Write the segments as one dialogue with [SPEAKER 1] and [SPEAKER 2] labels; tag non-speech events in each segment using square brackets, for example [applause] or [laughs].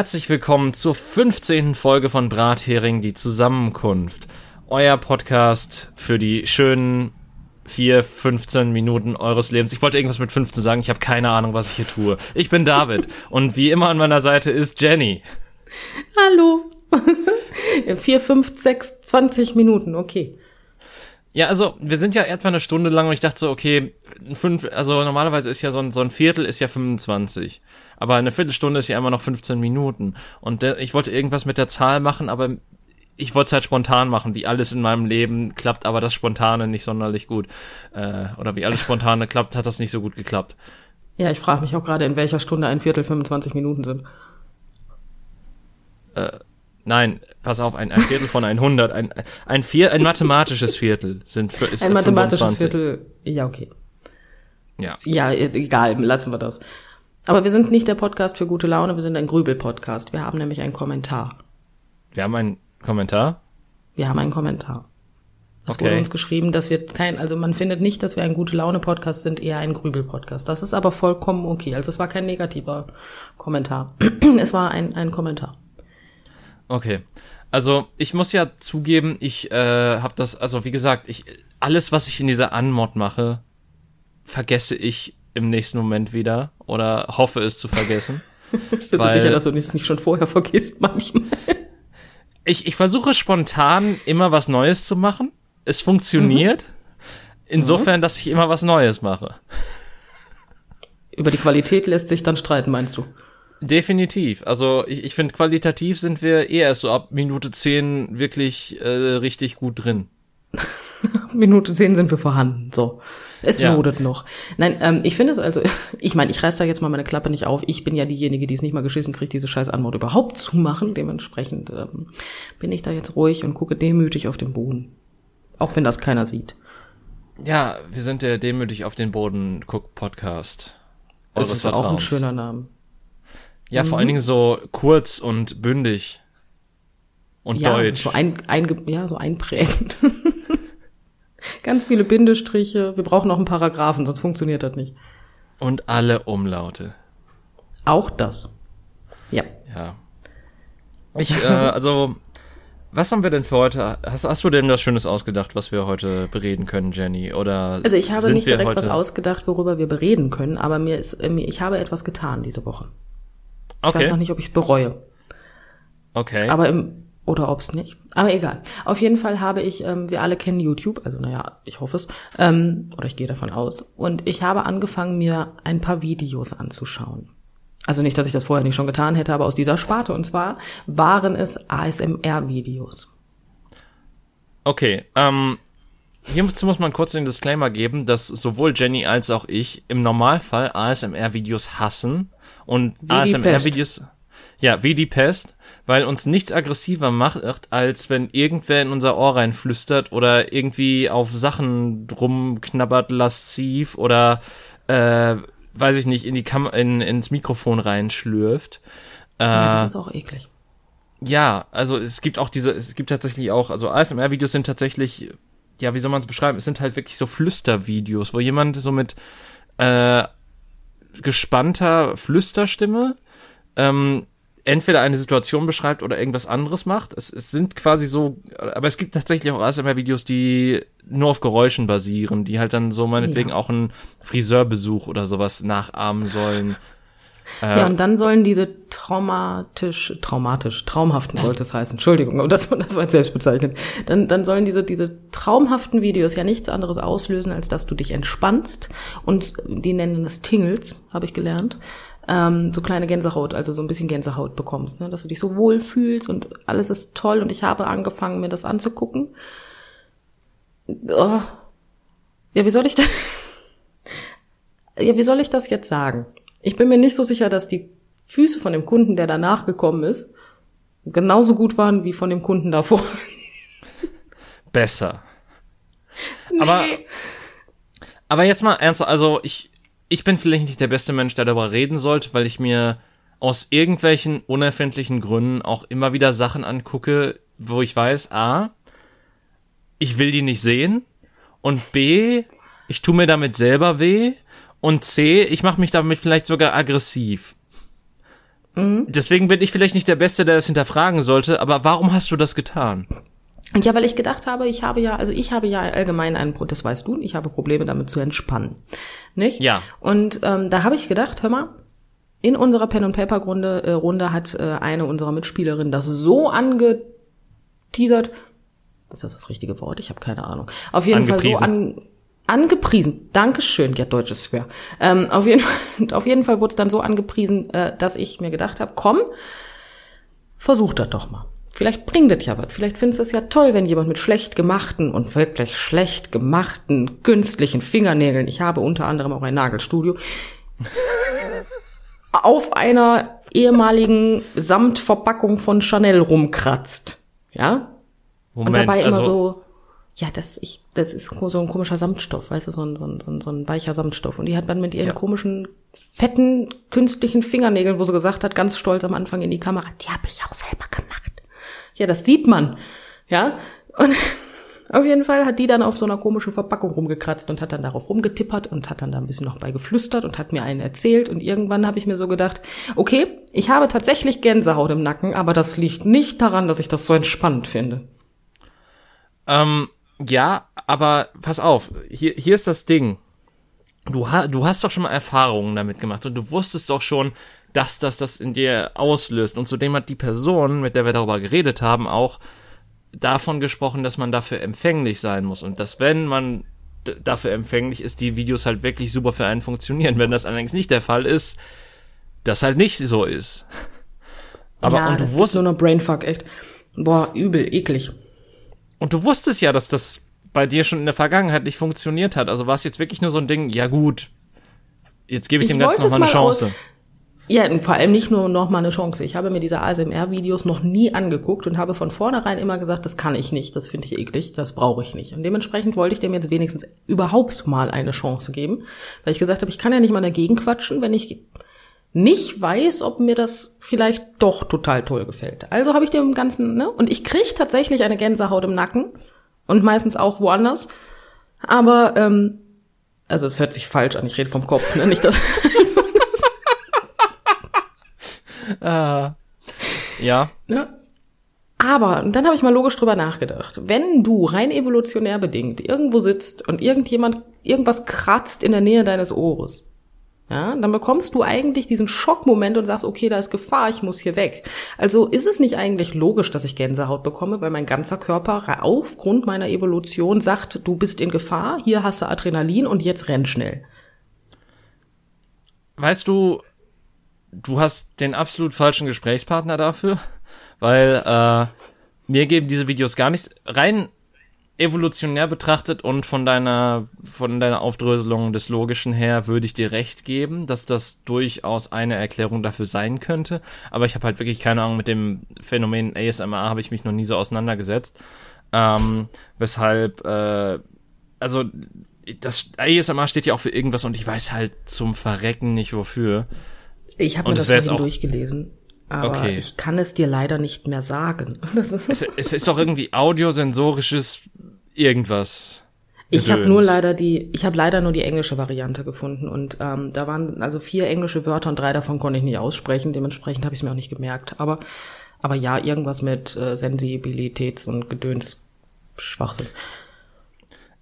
[SPEAKER 1] Herzlich willkommen zur 15. Folge von Brathering, die Zusammenkunft. Euer Podcast für die schönen 4, 15 Minuten eures Lebens. Ich wollte irgendwas mit 15 sagen, ich habe keine Ahnung, was ich hier tue. Ich bin David [laughs] und wie immer an meiner Seite ist Jenny.
[SPEAKER 2] Hallo. 4, 5, 6, 20 Minuten, okay.
[SPEAKER 1] Ja, also wir sind ja etwa eine Stunde lang und ich dachte so, okay, fünf, also normalerweise ist ja so ein, so ein Viertel ist ja 25, aber eine Viertelstunde ist ja immer noch 15 Minuten und der, ich wollte irgendwas mit der Zahl machen, aber ich wollte es halt spontan machen, wie alles in meinem Leben klappt, aber das Spontane nicht sonderlich gut äh, oder wie alles Spontane [laughs] klappt, hat das nicht so gut geklappt.
[SPEAKER 2] Ja, ich frage mich auch gerade, in welcher Stunde ein Viertel 25 Minuten sind.
[SPEAKER 1] Äh, Nein, pass auf, ein, ein Viertel von 100, ein, ein, Vier, ein mathematisches Viertel sind für, ist
[SPEAKER 2] Ein mathematisches
[SPEAKER 1] 25.
[SPEAKER 2] Viertel, ja, okay.
[SPEAKER 1] Ja.
[SPEAKER 2] Ja, egal, lassen wir das. Aber wir sind nicht der Podcast für gute Laune, wir sind ein Grübel-Podcast. Wir haben nämlich einen Kommentar.
[SPEAKER 1] Wir haben einen Kommentar.
[SPEAKER 2] Wir haben einen Kommentar. Es
[SPEAKER 1] Okay.
[SPEAKER 2] wurde uns geschrieben, dass wir kein, also man findet nicht, dass wir ein gute Laune-Podcast sind, eher ein Grübel-Podcast. Das ist aber vollkommen okay. Also es war kein negativer Kommentar. [clears throat] es war ein, ein Kommentar.
[SPEAKER 1] Okay. Also ich muss ja zugeben, ich äh, habe das, also wie gesagt, ich alles, was ich in dieser Anmod mache, vergesse ich im nächsten Moment wieder oder hoffe es zu vergessen. [laughs]
[SPEAKER 2] Bist du sicher, dass du es nicht schon vorher vergisst manchmal?
[SPEAKER 1] Ich, ich versuche spontan immer was Neues zu machen. Es funktioniert. Insofern, dass ich immer was Neues mache.
[SPEAKER 2] Über die Qualität lässt sich dann streiten, meinst du?
[SPEAKER 1] Definitiv. Also ich, ich finde, qualitativ sind wir eher erst so ab Minute 10 wirklich äh, richtig gut drin. [laughs]
[SPEAKER 2] Minute zehn sind wir vorhanden. So. Es
[SPEAKER 1] Ja.
[SPEAKER 2] lodet noch. Nein, ähm, ich finde es also, [laughs] ich meine, ich reiß da jetzt mal meine Klappe nicht auf. Ich bin ja diejenige, die es nicht mal geschissen kriegt, diese scheiß Anmod überhaupt zu machen. Dementsprechend ähm, bin ich da jetzt ruhig und gucke demütig auf den Boden. Auch wenn das keiner sieht.
[SPEAKER 1] Ja, wir sind der demütig auf den Boden guck Podcast.
[SPEAKER 2] Das ist auch ein
[SPEAKER 1] Vertrauens.
[SPEAKER 2] schöner Name.
[SPEAKER 1] Ja, vor allen Dingen so kurz und bündig. Und
[SPEAKER 2] ja,
[SPEAKER 1] deutsch.
[SPEAKER 2] So ein, ein, ja, so einprägend. [laughs] [laughs] Ganz viele Bindestriche. Wir brauchen noch einen Paragraphen, sonst funktioniert das nicht.
[SPEAKER 1] Und alle Umlaute.
[SPEAKER 2] Auch das. Ja.
[SPEAKER 1] Ja. Ich, äh, [laughs] also, was haben wir denn für heute? Hast, hast du denn was Schönes ausgedacht, was wir heute bereden können, Jenny? Oder
[SPEAKER 2] Also ich habe nicht direkt was ausgedacht, worüber wir bereden können, aber mir ist, äh, ich habe etwas getan diese Woche. Ich weiß noch
[SPEAKER 1] Okay,
[SPEAKER 2] nicht, ob ich es bereue.
[SPEAKER 1] okay.
[SPEAKER 2] Aber im, oder ob es nicht. Aber egal. Auf jeden Fall habe ich, ähm, wir alle kennen YouTube, also naja, ich hoffe es, ähm, oder ich gehe davon aus. Und ich habe angefangen, mir ein paar Videos anzuschauen. Also nicht, dass ich das vorher nicht schon getan hätte, aber aus dieser Sparte. Und zwar waren es ASMR-Videos.
[SPEAKER 1] Okay, ähm, hierzu muss man kurz den Disclaimer geben, dass sowohl Jenny als auch ich im Normalfall ASMR-Videos hassen und ASMR-Videos, ja, wie die Pest, weil uns nichts aggressiver macht, als wenn irgendwer in unser Ohr reinflüstert oder irgendwie auf Sachen rumknabbert, lasziv oder, äh, weiß ich nicht, in die Kam in, ins Mikrofon reinschlürft. Äh,
[SPEAKER 2] Ja, das ist auch eklig.
[SPEAKER 1] ja, also es gibt auch diese, es gibt tatsächlich auch, also ASMR-Videos sind tatsächlich, ja, wie soll man es beschreiben? Es sind halt wirklich so Flüstervideos, wo jemand so mit äh, gespannter Flüsterstimme ähm, entweder eine Situation beschreibt oder irgendwas anderes macht. Es, es sind quasi so, aber es gibt tatsächlich auch ASMR-Videos, die nur auf Geräuschen basieren, die halt dann so meinetwegen
[SPEAKER 2] Ja.
[SPEAKER 1] auch einen Friseurbesuch oder sowas nachahmen sollen. [laughs]
[SPEAKER 2] Ja, und dann sollen diese traumatisch, traumatisch, traumhaften sollte es heißen, Entschuldigung, aber das, [laughs] das war jetzt selbst bezeichnet. Dann, dann sollen diese, diese traumhaften Videos ja nichts anderes auslösen, als dass du dich entspannst und die nennen es Tingles, habe ich gelernt, ähm, so kleine Gänsehaut, also so ein bisschen Gänsehaut bekommst, ne? dass du dich so wohl fühlst und alles ist toll und ich habe angefangen, mir das anzugucken. Oh. Ja, wie soll ich das? [laughs] Ja, wie soll ich das jetzt sagen? Ich bin mir nicht so sicher, dass die Füße von dem Kunden, der danach gekommen ist, genauso gut waren wie von dem Kunden davor. [laughs]
[SPEAKER 1] Besser. Aber, aber jetzt mal ernsthaft, also ich, ich bin vielleicht nicht der beste Mensch, der darüber reden sollte, weil ich mir aus irgendwelchen unerfindlichen Gründen auch immer wieder Sachen angucke, wo ich weiß, A, ich will die nicht sehen und B, ich tu mir damit selber weh und C, ich mache mich damit vielleicht sogar aggressiv. Mhm. Deswegen bin ich vielleicht nicht der Beste, der das hinterfragen sollte, aber warum hast du das getan?
[SPEAKER 2] Ja, weil ich gedacht habe, ich habe ja, also ich habe ja allgemein einen, das weißt du, ich habe Probleme damit zu entspannen, nicht?
[SPEAKER 1] Ja.
[SPEAKER 2] Und ähm, da habe ich gedacht, hör mal, in unserer Pen and Paper Runde, äh, Runde hat äh, eine unserer Mitspielerinnen das so angeteasert, ist das das richtige Wort? Ich habe keine Ahnung. Auf jeden Fall so an, angepriesen. Dankeschön, ja, Deutsch ist schwer. Ähm, auf, jeden, [laughs] auf jeden Fall wurde es dann so angepriesen, äh, dass ich mir gedacht habe, komm, versuch das doch mal. Vielleicht bringt das ja was. Vielleicht findest du es ja toll, wenn jemand mit schlecht gemachten und wirklich schlecht gemachten künstlichen Fingernägeln, ich habe unter anderem auch ein Nagelstudio, [laughs] auf einer ehemaligen Samtverpackung von Chanel rumkratzt. Ja? Moment, und dabei immer also so, ja, das, ich, das ist so ein komischer Samtstoff, weißt du, so ein, so ein, so ein weicher Samtstoff. Und die hat dann mit ihren ja. komischen, fetten, künstlichen Fingernägeln, wo sie gesagt hat, ganz stolz am Anfang in die Kamera, die habe ich auch selber gemacht. Ja, das sieht man. Ja. Und [laughs] auf jeden Fall hat die dann auf so einer komischen Verpackung rumgekratzt und hat dann darauf rumgetippert und hat dann da ein bisschen noch bei geflüstert und hat mir einen erzählt. Und irgendwann habe ich mir so gedacht, okay, ich habe tatsächlich Gänsehaut im Nacken, aber das liegt nicht daran, dass ich das so entspannend finde.
[SPEAKER 1] Ähm, ja, aber pass auf, hier, hier ist das Ding. Du, ha, du hast doch schon mal Erfahrungen damit gemacht und du wusstest doch schon, dass das das in dir auslöst. Und zudem hat die Person, mit der wir darüber geredet haben, auch davon gesprochen, dass man dafür empfänglich sein muss und dass wenn man dafür empfänglich ist, die Videos halt wirklich super für einen funktionieren. Wenn das allerdings nicht der Fall ist, das halt nicht so ist.
[SPEAKER 2] Aber ja, und du wusstest so eine Brainfuck echt. Boah, übel, eklig.
[SPEAKER 1] Und du wusstest ja, dass das bei dir schon in der Vergangenheit nicht funktioniert hat. Also war es jetzt wirklich nur so ein Ding, ja gut, jetzt gebe ich, ich dem Ganzen nochmal eine Chance.
[SPEAKER 2] Ja, und vor allem nicht nur noch mal eine Chance. Ich habe mir diese ASMR-Videos noch nie angeguckt und habe von vornherein immer gesagt, das kann ich nicht, das finde ich eklig, das brauche ich nicht. Und dementsprechend wollte ich dem jetzt wenigstens überhaupt mal eine Chance geben, weil ich gesagt habe, ich kann ja nicht mal dagegen quatschen, wenn ich nicht weiß, ob mir das vielleicht doch total toll gefällt. Also habe ich dem Ganzen, ne? Und ich kriege tatsächlich eine Gänsehaut im Nacken und meistens auch woanders. Aber, ähm, also es hört sich falsch an, ich rede vom Kopf, ne? Nicht das. [laughs]
[SPEAKER 1] ah, ja.
[SPEAKER 2] Ne? Aber dann habe ich mal logisch drüber nachgedacht. Wenn du rein evolutionär bedingt irgendwo sitzt und irgendjemand irgendwas kratzt in der Nähe deines Ohres, ja, dann bekommst du eigentlich diesen Schockmoment und sagst, okay, da ist Gefahr, ich muss hier weg. Also ist es nicht eigentlich logisch, dass ich Gänsehaut bekomme, weil mein ganzer Körper aufgrund meiner Evolution sagt, du bist in Gefahr, hier hast du Adrenalin und jetzt renn schnell.
[SPEAKER 1] Weißt du, du hast den absolut falschen Gesprächspartner dafür, weil äh, mir geben diese Videos gar nichts. Rein evolutionär betrachtet und von deiner von deiner Aufdröselung des Logischen her würde ich dir recht geben, dass das durchaus eine Erklärung dafür sein könnte. Aber ich habe halt wirklich keine Ahnung mit dem Phänomen ASMR habe ich mich noch nie so auseinandergesetzt. Ähm, weshalb äh, also das ASMR steht ja auch für irgendwas und ich weiß halt zum Verrecken nicht wofür.
[SPEAKER 2] Ich habe mir das, das durchgelesen. Aber okay. ich kann es dir leider nicht mehr sagen. [laughs]
[SPEAKER 1] es, es ist doch irgendwie audiosensorisches irgendwas.
[SPEAKER 2] Ich habe nur leider die, ich habe leider nur die englische Variante gefunden und ähm, da waren also vier englische Wörter und drei davon konnte ich nicht aussprechen. Dementsprechend habe ich es mir auch nicht gemerkt. Aber, aber ja, irgendwas mit äh, Sensibilitäts- und Gedöns Schwachsinn.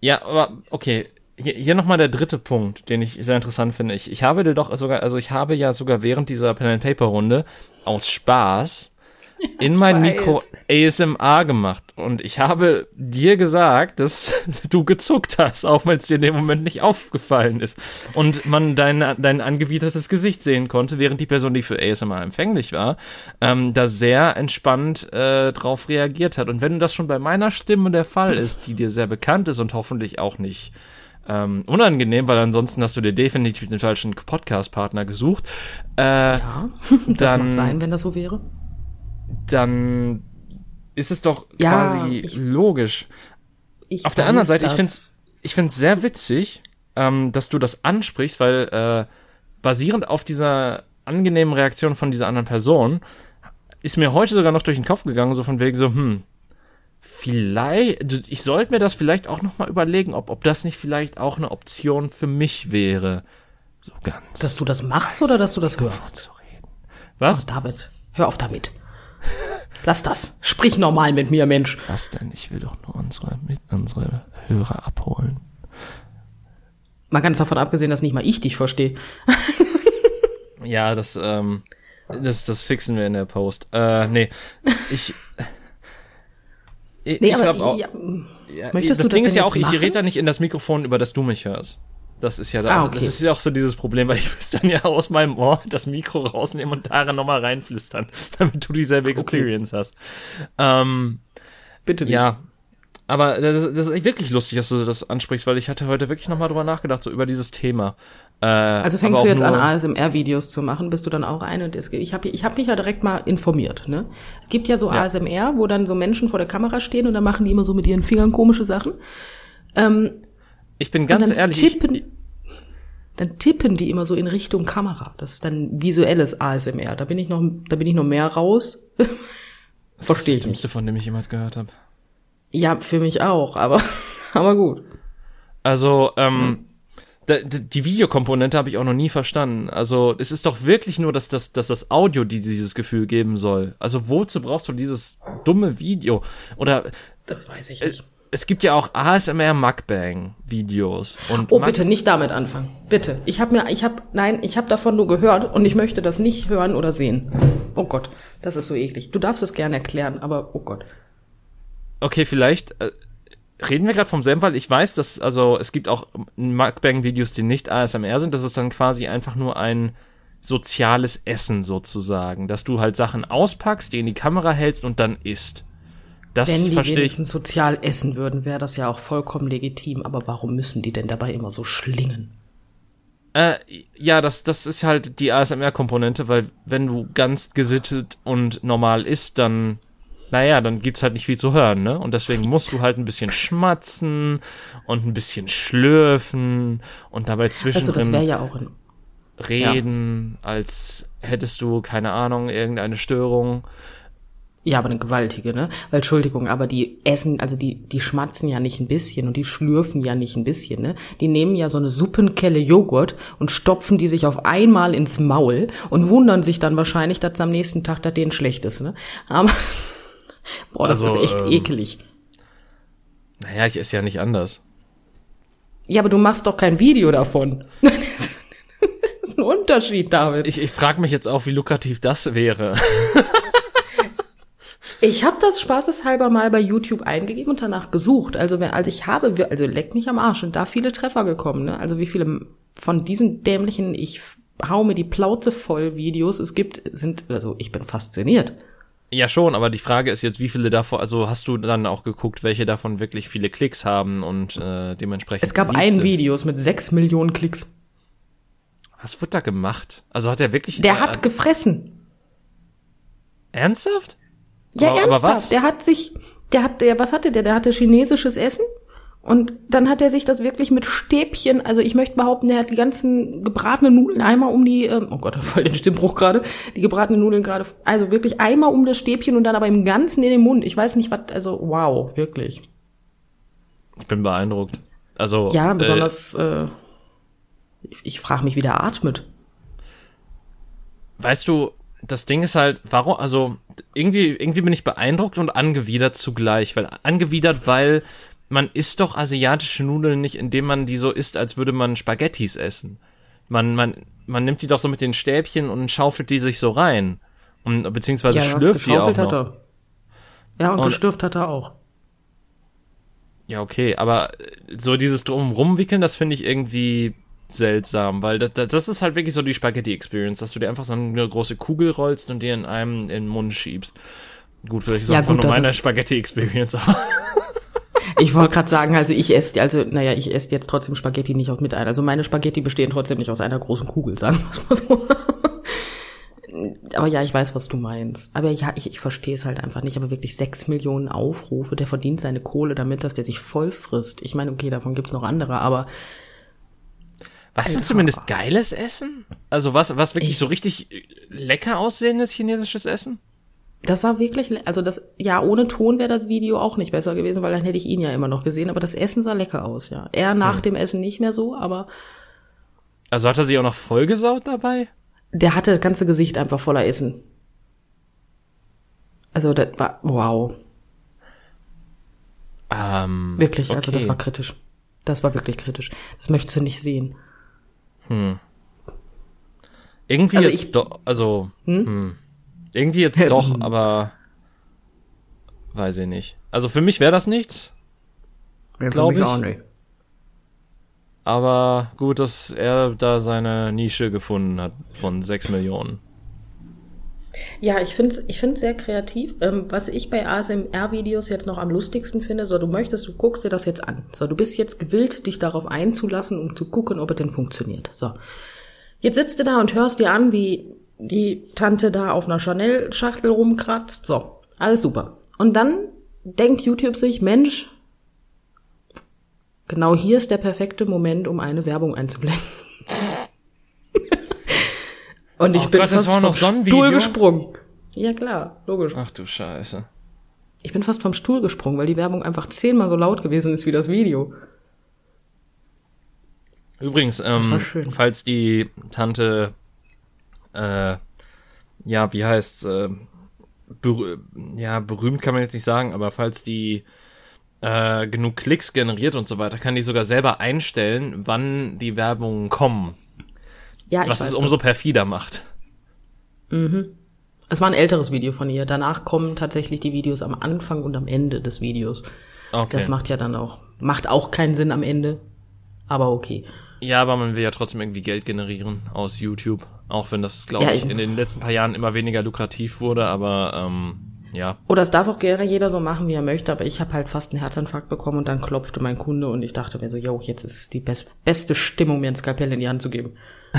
[SPEAKER 1] Ja, aber okay hier, hier nochmal der dritte Punkt, den ich sehr interessant finde. Ich, ich habe dir doch sogar, also ich habe ja sogar während dieser Pen and Paper Runde aus Spaß ja, [laughs] in mein weiß. Mikro ASMR gemacht und ich habe dir gesagt, dass [laughs] du gezuckt hast, auch wenn es dir in dem Moment nicht aufgefallen ist und man dein, dein angewidertes Gesicht sehen konnte, während die Person, die für ASMR empfänglich war, ähm, da sehr entspannt äh, drauf reagiert hat. Und wenn das schon bei meiner Stimme der Fall ist, die dir sehr bekannt ist und hoffentlich auch nicht ähm, unangenehm, weil ansonsten hast du dir definitiv den falschen Podcast-Partner gesucht. Äh, ja, [laughs]
[SPEAKER 2] das dann, mag sein, wenn das so wäre.
[SPEAKER 1] Dann ist es doch quasi ja, ich, logisch. Ich Auf der anderen Seite, das. ich finde es ich find's sehr witzig, ähm, dass du das ansprichst, weil äh, basierend auf dieser angenehmen Reaktion von dieser anderen Person ist mir heute sogar noch durch den Kopf gegangen, so von wegen so, hm, vielleicht, ich sollte mir das vielleicht auch nochmal überlegen, ob, ob das nicht vielleicht auch eine Option für mich wäre. So ganz.
[SPEAKER 2] Dass du das machst oder dass du das hörst?
[SPEAKER 1] Was?
[SPEAKER 2] Oh, David, hör auf damit. Lass das. Sprich normal mit mir, Mensch.
[SPEAKER 1] Was denn? Ich will doch nur unsere, mit unsere Hörer abholen.
[SPEAKER 2] Mal ganz davon abgesehen, dass nicht mal ich dich verstehe. [laughs]
[SPEAKER 1] Ja, das, ähm, das, das fixen wir in der Post. Äh, nee. Ich. Ich
[SPEAKER 2] Nee, ich,
[SPEAKER 1] auch,
[SPEAKER 2] ja,
[SPEAKER 1] ja,
[SPEAKER 2] möchtest
[SPEAKER 1] das
[SPEAKER 2] du das
[SPEAKER 1] Ding ist
[SPEAKER 2] denn
[SPEAKER 1] ja auch, ich
[SPEAKER 2] machen?
[SPEAKER 1] rede da nicht in das Mikrofon, über das du mich hörst. Das ist ja da,
[SPEAKER 2] Ah, okay.
[SPEAKER 1] das ist ja auch so dieses Problem, weil ich [laughs] müsste dann ja aus meinem Ohr das Mikro rausnehmen und darin nochmal reinflüstern, [laughs] damit du dieselbe Experience hast. Ähm,
[SPEAKER 2] bitte nicht.
[SPEAKER 1] ja. Aber das, das ist wirklich lustig, dass du das ansprichst, weil ich hatte heute wirklich nochmal drüber nachgedacht, so über dieses Thema. Äh,
[SPEAKER 2] Also fängst du jetzt an, ASMR-Videos zu machen, bist du dann auch eine? das- Ich habe ich hab mich ja direkt mal informiert. Ne? Es gibt ja so
[SPEAKER 1] Ja.
[SPEAKER 2] ASMR, wo dann so Menschen vor der Kamera stehen und dann machen die immer so mit ihren Fingern komische Sachen. Ähm,
[SPEAKER 1] Ich bin ganz ehrlich, ich,
[SPEAKER 2] tippen, dann tippen die immer so in Richtung Kamera. Das ist dann visuelles ASMR. Da bin ich noch, da bin ich noch mehr raus. [laughs]
[SPEAKER 1] das
[SPEAKER 2] Verstehe
[SPEAKER 1] ist
[SPEAKER 2] ich
[SPEAKER 1] das
[SPEAKER 2] nicht.
[SPEAKER 1] Dümmste, von dem ich jemals gehört habe.
[SPEAKER 2] Ja, für mich auch, aber, [laughs] aber gut.
[SPEAKER 1] Also, ähm, die Videokomponente habe ich auch noch nie verstanden. Also, es ist doch wirklich nur, dass das, dass das Audio die dieses Gefühl geben soll. Also, wozu brauchst du dieses dumme Video? Oder
[SPEAKER 2] Das weiß ich
[SPEAKER 1] äh,
[SPEAKER 2] nicht.
[SPEAKER 1] es gibt ja auch ASMR Mukbang Videos und
[SPEAKER 2] Oh,
[SPEAKER 1] Muk-
[SPEAKER 2] bitte nicht damit anfangen. Bitte. Ich habe mir, ich habe, nein, ich habe davon nur gehört und ich möchte das nicht hören oder sehen. Oh Gott, das ist so eklig. Du darfst es gerne erklären, aber oh Gott.
[SPEAKER 1] Okay, vielleicht äh, reden wir gerade vom selben, weil ich weiß, dass also es gibt auch Mukbang Videos, die nicht ASMR sind. Das ist dann quasi einfach nur ein soziales Essen sozusagen, dass du halt Sachen auspackst, die in die Kamera hältst und dann isst. Das
[SPEAKER 2] Wenn die
[SPEAKER 1] verstehe ich.
[SPEAKER 2] sozial essen würden, wäre das ja auch vollkommen legitim. Aber warum müssen die denn dabei immer so schlingen?
[SPEAKER 1] Äh, ja, das, das ist halt die ASMR-Komponente, weil wenn du ganz gesittet und normal isst, dann, naja, dann gibt's halt nicht viel zu hören, ne? Und deswegen musst du halt ein bisschen schmatzen und ein bisschen schlürfen und dabei
[SPEAKER 2] Also das wäre
[SPEAKER 1] zwischendrin
[SPEAKER 2] ja auch ein,
[SPEAKER 1] reden, als hättest du, keine Ahnung, irgendeine Störung.
[SPEAKER 2] ja, aber eine gewaltige, ne? Weil, Entschuldigung, aber die essen, also die, die schmatzen ja nicht ein bisschen und die schlürfen ja nicht ein bisschen, ne? Die nehmen ja so eine Suppenkelle Joghurt und stopfen die sich auf einmal ins Maul und wundern sich dann wahrscheinlich, dass am nächsten Tag da denen schlecht ist, ne? Aber, boah, das
[SPEAKER 1] Also,
[SPEAKER 2] ist echt
[SPEAKER 1] ähm,
[SPEAKER 2] eklig.
[SPEAKER 1] Naja, ich esse ja nicht anders.
[SPEAKER 2] Ja, aber du machst doch kein Video davon. [laughs] Das ist ein Unterschied, David.
[SPEAKER 1] Ich, ich frage mich jetzt auch, wie lukrativ das wäre.
[SPEAKER 2] Ich habe das spaßeshalber mal bei YouTube eingegeben und danach gesucht. Also wenn, also ich habe, also leck mich am Arsch, und da viele Treffer gekommen. Ne? Also wie viele von diesen dämlichen, ich hau mir die Plauze voll Videos es gibt, sind, also ich bin fasziniert.
[SPEAKER 1] Ja, schon, aber die Frage ist jetzt, wie viele davon, also hast du dann auch geguckt, welche davon wirklich viele Klicks haben und äh, dementsprechend.
[SPEAKER 2] Es gab ein
[SPEAKER 1] sind?
[SPEAKER 2] Videos mit sechs Millionen Klicks.
[SPEAKER 1] Was wird da gemacht? Also hat er wirklich.
[SPEAKER 2] Der
[SPEAKER 1] äh,
[SPEAKER 2] hat gefressen.
[SPEAKER 1] Ernsthaft?
[SPEAKER 2] Ja,
[SPEAKER 1] Aber- aber
[SPEAKER 2] ernsthaft.
[SPEAKER 1] was?
[SPEAKER 2] Der hat sich, der hat, der, was hatte der? Der hatte chinesisches Essen. Und dann hat er sich das wirklich mit Stäbchen, also ich möchte behaupten, der hat die ganzen gebratenen Nudeln einmal um die, ähm, oh Gott, [laughs] voll den Stimmbruch gerade, die gebratenen Nudeln gerade, also wirklich einmal um das Stäbchen und dann aber im Ganzen in den Mund. Ich weiß nicht, was, also wow, wirklich.
[SPEAKER 1] Ich bin beeindruckt. Also.
[SPEAKER 2] Ja,
[SPEAKER 1] Äh,
[SPEAKER 2] besonders, äh, ich, ich frage mich, wie der atmet.
[SPEAKER 1] weißt du, das Ding ist halt, warum, also irgendwie, irgendwie bin ich beeindruckt und angewidert zugleich, weil angewidert, weil man isst doch asiatische Nudeln nicht, indem man die so isst, als würde man Spaghettis essen. Man, man, man nimmt die doch so mit den Stäbchen und schaufelt die sich so rein. Und, beziehungsweise schlürft die auch noch.
[SPEAKER 2] hat er. Ja, und,
[SPEAKER 1] Und-
[SPEAKER 2] gestürft hat er auch.
[SPEAKER 1] Ja, okay, aber äh, so dieses Drumrumwickeln, das finde ich irgendwie seltsam, weil das, das, das ist halt wirklich so die Spaghetti-Experience, dass du dir einfach so eine große Kugel rollst und dir in einem in den Mund schiebst. Gut, vielleicht ist
[SPEAKER 2] Ja,
[SPEAKER 1] das einfach
[SPEAKER 2] gut,
[SPEAKER 1] nur
[SPEAKER 2] das
[SPEAKER 1] meine
[SPEAKER 2] ist-
[SPEAKER 1] Spaghetti-Experience, [laughs]
[SPEAKER 2] Ich wollte gerade sagen, also ich esse, also naja, ich esse jetzt trotzdem Spaghetti nicht auch mit ein. Also meine Spaghetti bestehen trotzdem nicht aus einer großen Kugel, sagen wir es mal so. Aber ja, ich weiß, was du meinst. Aber ja, ich, ich verstehe es halt einfach nicht. Aber wirklich sechs Millionen Aufrufe, der verdient seine Kohle damit, dass der sich voll frisst. Ich meine, okay, davon gibt's noch andere, aber
[SPEAKER 1] was denn zumindest geiles Essen? Also was, was wirklich so richtig lecker aussehendes chinesisches Essen?
[SPEAKER 2] Das sah wirklich, also das, ja, ohne Ton wäre das Video auch nicht besser gewesen, weil dann hätte ich ihn ja immer noch gesehen. Aber das Essen sah lecker aus, ja. Er nach dem Essen nicht mehr so, aber
[SPEAKER 1] Also hat er sich auch noch vollgesaut dabei?
[SPEAKER 2] der hatte das ganze Gesicht einfach voller Essen. Also das war wow.
[SPEAKER 1] Ähm,
[SPEAKER 2] Wirklich, also
[SPEAKER 1] okay.
[SPEAKER 2] das war kritisch. Das war wirklich kritisch. Das möchtest du nicht sehen.
[SPEAKER 1] Irgendwie
[SPEAKER 2] Also
[SPEAKER 1] jetzt
[SPEAKER 2] ich-
[SPEAKER 1] doch, also hm? Irgendwie jetzt doch, aber weiß ich nicht. Also für mich wäre das nichts, Glaub ich.
[SPEAKER 2] nicht.
[SPEAKER 1] aber gut, dass er da seine Nische gefunden hat von sechs Millionen.
[SPEAKER 2] Ja, ich finde es ich find's sehr kreativ. Ähm, was ich bei ASMR-Videos jetzt noch am lustigsten finde, so du möchtest, du guckst dir das jetzt an. So, du bist jetzt gewillt, dich darauf einzulassen, um zu gucken, ob es denn funktioniert. So. Jetzt sitzt du da und hörst dir an, wie die Tante da auf einer Chanel-Schachtel rumkratzt. So, alles super. Und dann denkt YouTube sich, Mensch, genau hier ist der perfekte Moment, um eine Werbung einzublenden. [laughs] Und ich
[SPEAKER 1] Oh
[SPEAKER 2] bin
[SPEAKER 1] Gott, das
[SPEAKER 2] fast
[SPEAKER 1] war noch
[SPEAKER 2] vom
[SPEAKER 1] so
[SPEAKER 2] Stuhl gesprungen. Ja klar, logisch.
[SPEAKER 1] Ach du Scheiße.
[SPEAKER 2] Ich bin fast vom Stuhl gesprungen, weil die Werbung einfach zehnmal so laut gewesen ist wie das Video.
[SPEAKER 1] Übrigens, ähm, falls die Tante, äh, ja, wie heißt, äh, berü ja, berühmt kann man jetzt nicht sagen, aber falls die äh, genug Klicks generiert und so weiter, kann die sogar selber einstellen, wann die Werbungen kommen.
[SPEAKER 2] Ja, ich
[SPEAKER 1] was
[SPEAKER 2] weiß
[SPEAKER 1] es
[SPEAKER 2] das.
[SPEAKER 1] umso perfider macht.
[SPEAKER 2] Es war ein älteres Video von ihr. Danach kommen tatsächlich die Videos am Anfang und am Ende des Videos.
[SPEAKER 1] Okay.
[SPEAKER 2] Das macht ja dann auch, macht auch keinen Sinn am Ende. Aber okay.
[SPEAKER 1] ja, aber man will ja trotzdem irgendwie Geld generieren aus YouTube. Auch wenn das, glaube
[SPEAKER 2] Ja,
[SPEAKER 1] ich,
[SPEAKER 2] eben.
[SPEAKER 1] in den letzten paar Jahren immer weniger lukrativ wurde, aber ähm, ja.
[SPEAKER 2] Oder es darf auch gerne jeder so machen, wie er möchte, aber ich habe halt fast einen Herzinfarkt bekommen und dann klopfte mein Kunde und ich dachte mir so, yo, jetzt ist die best beste Stimmung, mir ein Skalpell in die Hand zu geben. [laughs]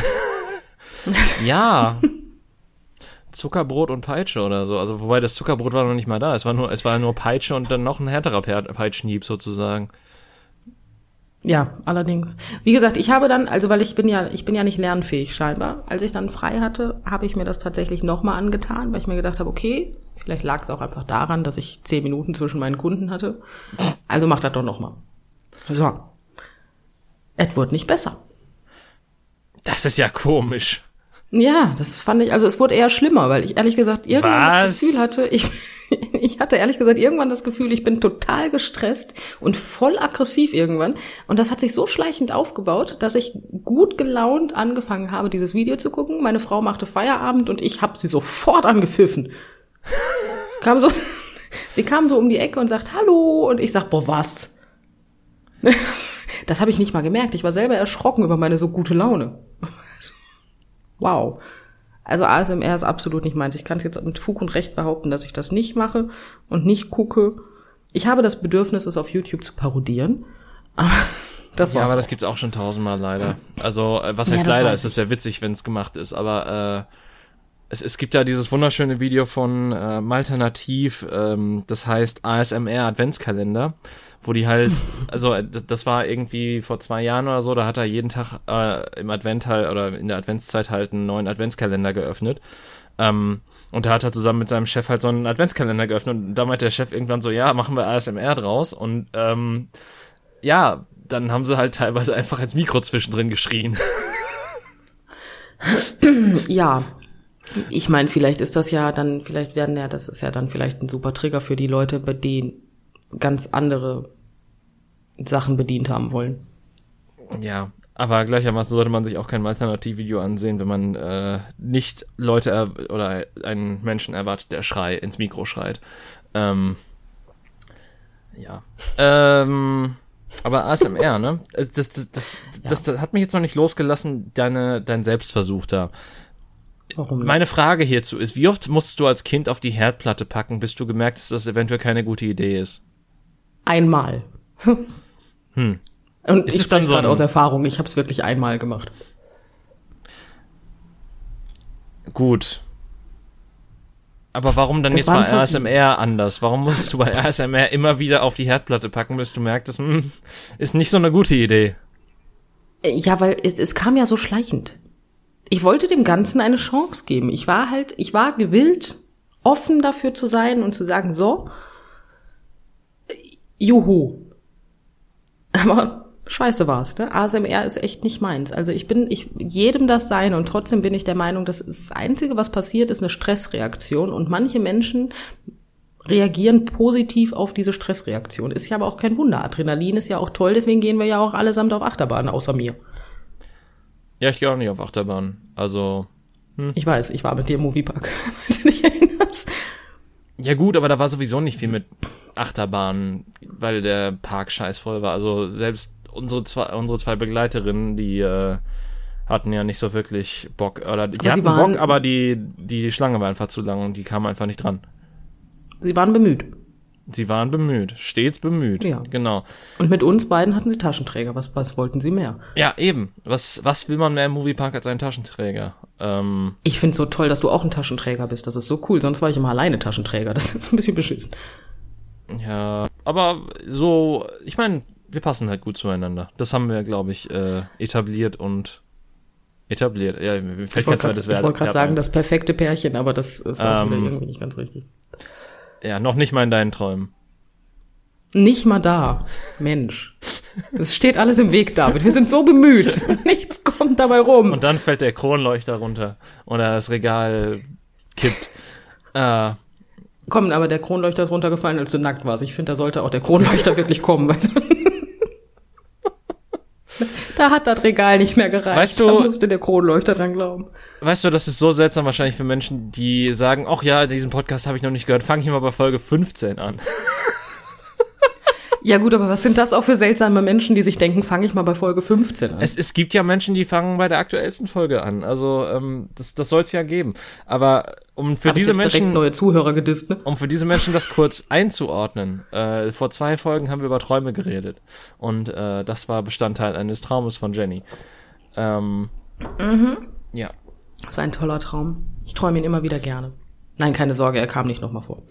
[SPEAKER 1] Ja. Zuckerbrot und Peitsche oder so. Also wobei das Zuckerbrot war noch nicht mal da. Es war nur, es war nur Peitsche und dann noch ein härterer Peitschenhieb sozusagen.
[SPEAKER 2] Ja, allerdings. Wie gesagt, ich habe dann, also weil ich bin ja, ich bin ja nicht lernfähig scheinbar. Als ich dann frei hatte, habe ich mir das tatsächlich nochmal angetan, weil ich mir gedacht habe, okay, vielleicht lag es auch einfach daran, dass ich zehn Minuten zwischen meinen Kunden hatte. Also mach das doch nochmal. So. Es wird nicht besser.
[SPEAKER 1] Das ist ja komisch.
[SPEAKER 2] Ja, das fand ich, also es wurde eher schlimmer, weil ich ehrlich gesagt irgendwann
[SPEAKER 1] Was?
[SPEAKER 2] das Gefühl hatte, ich, [laughs] ich hatte ehrlich gesagt irgendwann das Gefühl, ich bin total gestresst und voll aggressiv irgendwann. Und das hat sich so schleichend aufgebaut, dass ich gut gelaunt angefangen habe, dieses Video zu gucken. Meine Frau machte Feierabend und ich habe sie sofort angepfiffen. [laughs] kam so, sie kam so um die Ecke und sagt Hallo und ich sag, boah, was? [laughs] Das habe ich nicht mal gemerkt. Ich war selber erschrocken über meine so gute Laune. Wow. Also ASMR ist absolut nicht meins. Ich kann es jetzt mit Fug und Recht behaupten, dass ich das nicht mache und nicht gucke. Ich habe das Bedürfnis, es auf YouTube zu parodieren. [laughs] Aber das
[SPEAKER 1] Ja,
[SPEAKER 2] war's.
[SPEAKER 1] aber das gibt's auch schon tausendmal leider. Also, äh, was
[SPEAKER 2] Ja,
[SPEAKER 1] heißt
[SPEAKER 2] das
[SPEAKER 1] leider? Es ist sehr witzig, wenn es gemacht ist, aber äh, es, es gibt ja dieses wunderschöne Video von äh, Malternativ, ähm, das heißt ASMR Adventskalender, wo die halt, [laughs] also äh, das war irgendwie vor zwei Jahren oder so, da hat er jeden Tag äh, im Advent halt oder in der Adventszeit halt einen neuen Adventskalender geöffnet. Ähm, und da hat er zusammen mit seinem Chef halt so einen Adventskalender geöffnet und da meinte der Chef irgendwann so, ja, machen wir ASMR draus und ähm, ja, dann haben sie halt teilweise einfach ins Mikro zwischendrin geschrien.
[SPEAKER 2] Ja. Ich meine, vielleicht ist das ja dann, vielleicht werden ja, das ist ja dann vielleicht ein super Trigger für die Leute, bei denen ganz andere Sachen bedient haben wollen.
[SPEAKER 1] Ja, aber gleichermaßen sollte man sich auch kein Alternativvideo ansehen, wenn man äh, nicht Leute er oder einen Menschen erwartet, der Schrei ins Mikro schreit. Ähm, ja. Ähm, aber ASMR, ne? Das, das, das, das, das, das hat mich jetzt noch nicht losgelassen, deine, dein Selbstversuch da.
[SPEAKER 2] Warum nicht?
[SPEAKER 1] Meine Frage hierzu ist, wie oft musstest du als Kind auf die Herdplatte packen, bis du gemerkt hast, dass das eventuell keine gute Idee ist?
[SPEAKER 2] Einmal. [laughs] hm. Und
[SPEAKER 1] Ist
[SPEAKER 2] ich spreche
[SPEAKER 1] so
[SPEAKER 2] gerade aus Erfahrung, ich habe es wirklich einmal gemacht.
[SPEAKER 1] Gut. Aber warum dann
[SPEAKER 2] Das
[SPEAKER 1] jetzt bei. ASMR anders? Warum musst du bei ASMR immer wieder auf die Herdplatte packen, bis du merkst, das hm, ist nicht so eine gute Idee?
[SPEAKER 2] Ja, weil es, es kam ja so schleichend. Ich wollte dem Ganzen eine Chance geben. Ich war halt, ich war gewillt, offen dafür zu sein und zu sagen, so, juhu. Aber scheiße war's. Ne? ASMR ist echt nicht meins. Also ich bin, ich jedem das sein und trotzdem bin ich der Meinung, das, das Einzige, was passiert, ist eine Stressreaktion und manche Menschen reagieren positiv auf diese Stressreaktion. Ist ja aber auch kein Wunder. Adrenalin ist ja auch toll, deswegen gehen wir ja auch allesamt auf Achterbahn, außer mir.
[SPEAKER 1] Ja, ich gehe auch nicht auf Achterbahn. Also.
[SPEAKER 2] Hm. Ich weiß, ich war mit dir im Moviepark, [laughs] falls du dich erinnerst.
[SPEAKER 1] Ja gut, aber da war sowieso nicht viel mit Achterbahn, weil der Park scheiß voll war. Also selbst unsere zwei, unsere zwei Begleiterinnen, die äh, hatten ja nicht so wirklich Bock. Oder die
[SPEAKER 2] Aber
[SPEAKER 1] hatten
[SPEAKER 2] waren-
[SPEAKER 1] Bock, aber die, die Schlange war einfach zu lang und die kamen einfach nicht dran.
[SPEAKER 2] Sie waren bemüht.
[SPEAKER 1] Sie waren bemüht, stets bemüht.
[SPEAKER 2] Ja.
[SPEAKER 1] Genau.
[SPEAKER 2] Und mit uns beiden hatten sie Taschenträger. Was, was wollten sie mehr?
[SPEAKER 1] Ja, eben. Was, was will man mehr im Moviepark als einen Taschenträger? Ähm,
[SPEAKER 2] Ich find's so toll, dass du auch ein Taschenträger bist. Das ist so cool. Sonst war ich immer alleine Taschenträger. Das [laughs] ist ein bisschen beschissen.
[SPEAKER 1] ja, aber so, ich meine, wir passen halt gut zueinander. Das haben wir, glaube ich, äh, etabliert und etabliert. Ja, fällt
[SPEAKER 2] Ich wollte gerade sagen, das perfekte Pärchen, aber das ist auch
[SPEAKER 1] Ähm.
[SPEAKER 2] wieder irgendwie nicht ganz richtig.
[SPEAKER 1] Ja, noch nicht mal in deinen Träumen.
[SPEAKER 2] Nicht mal da. Mensch. Es steht alles im Weg, David. Wir sind so bemüht. [laughs] Nichts kommt dabei rum.
[SPEAKER 1] Und dann fällt der Kronleuchter runter oder das Regal kippt. Äh,
[SPEAKER 2] Komm, aber der Kronleuchter ist runtergefallen, als du nackt warst. Ich finde, da sollte auch der Kronleuchter [laughs] wirklich kommen. Weil [laughs] da hat das Regal nicht mehr gereicht.
[SPEAKER 1] Weißt du-
[SPEAKER 2] da musste der Kronleuchter dran glauben.
[SPEAKER 1] weißt du, das ist so seltsam wahrscheinlich für Menschen, die sagen, ach ja, diesen Podcast habe ich noch nicht gehört, fange ich mal bei Folge 15 an.
[SPEAKER 2] Ja gut, aber was sind das auch für seltsame Menschen, die sich denken, fange ich mal bei Folge 15 an?
[SPEAKER 1] Es, es gibt ja Menschen, die fangen bei der aktuellsten Folge an. Also ähm, das, das soll es ja geben. Aber um für
[SPEAKER 2] Hab
[SPEAKER 1] diese Menschen,
[SPEAKER 2] neue Zuhörer gedisst, ne?
[SPEAKER 1] um für diese Menschen das kurz einzuordnen, äh, vor zwei Folgen haben wir über Träume geredet. Und äh, das war Bestandteil eines Traumes von Jenny. Ähm, Ja.
[SPEAKER 2] Das war ein toller Traum. Ich träume ihn immer wieder gerne. Nein, keine Sorge, er kam nicht nochmal vor.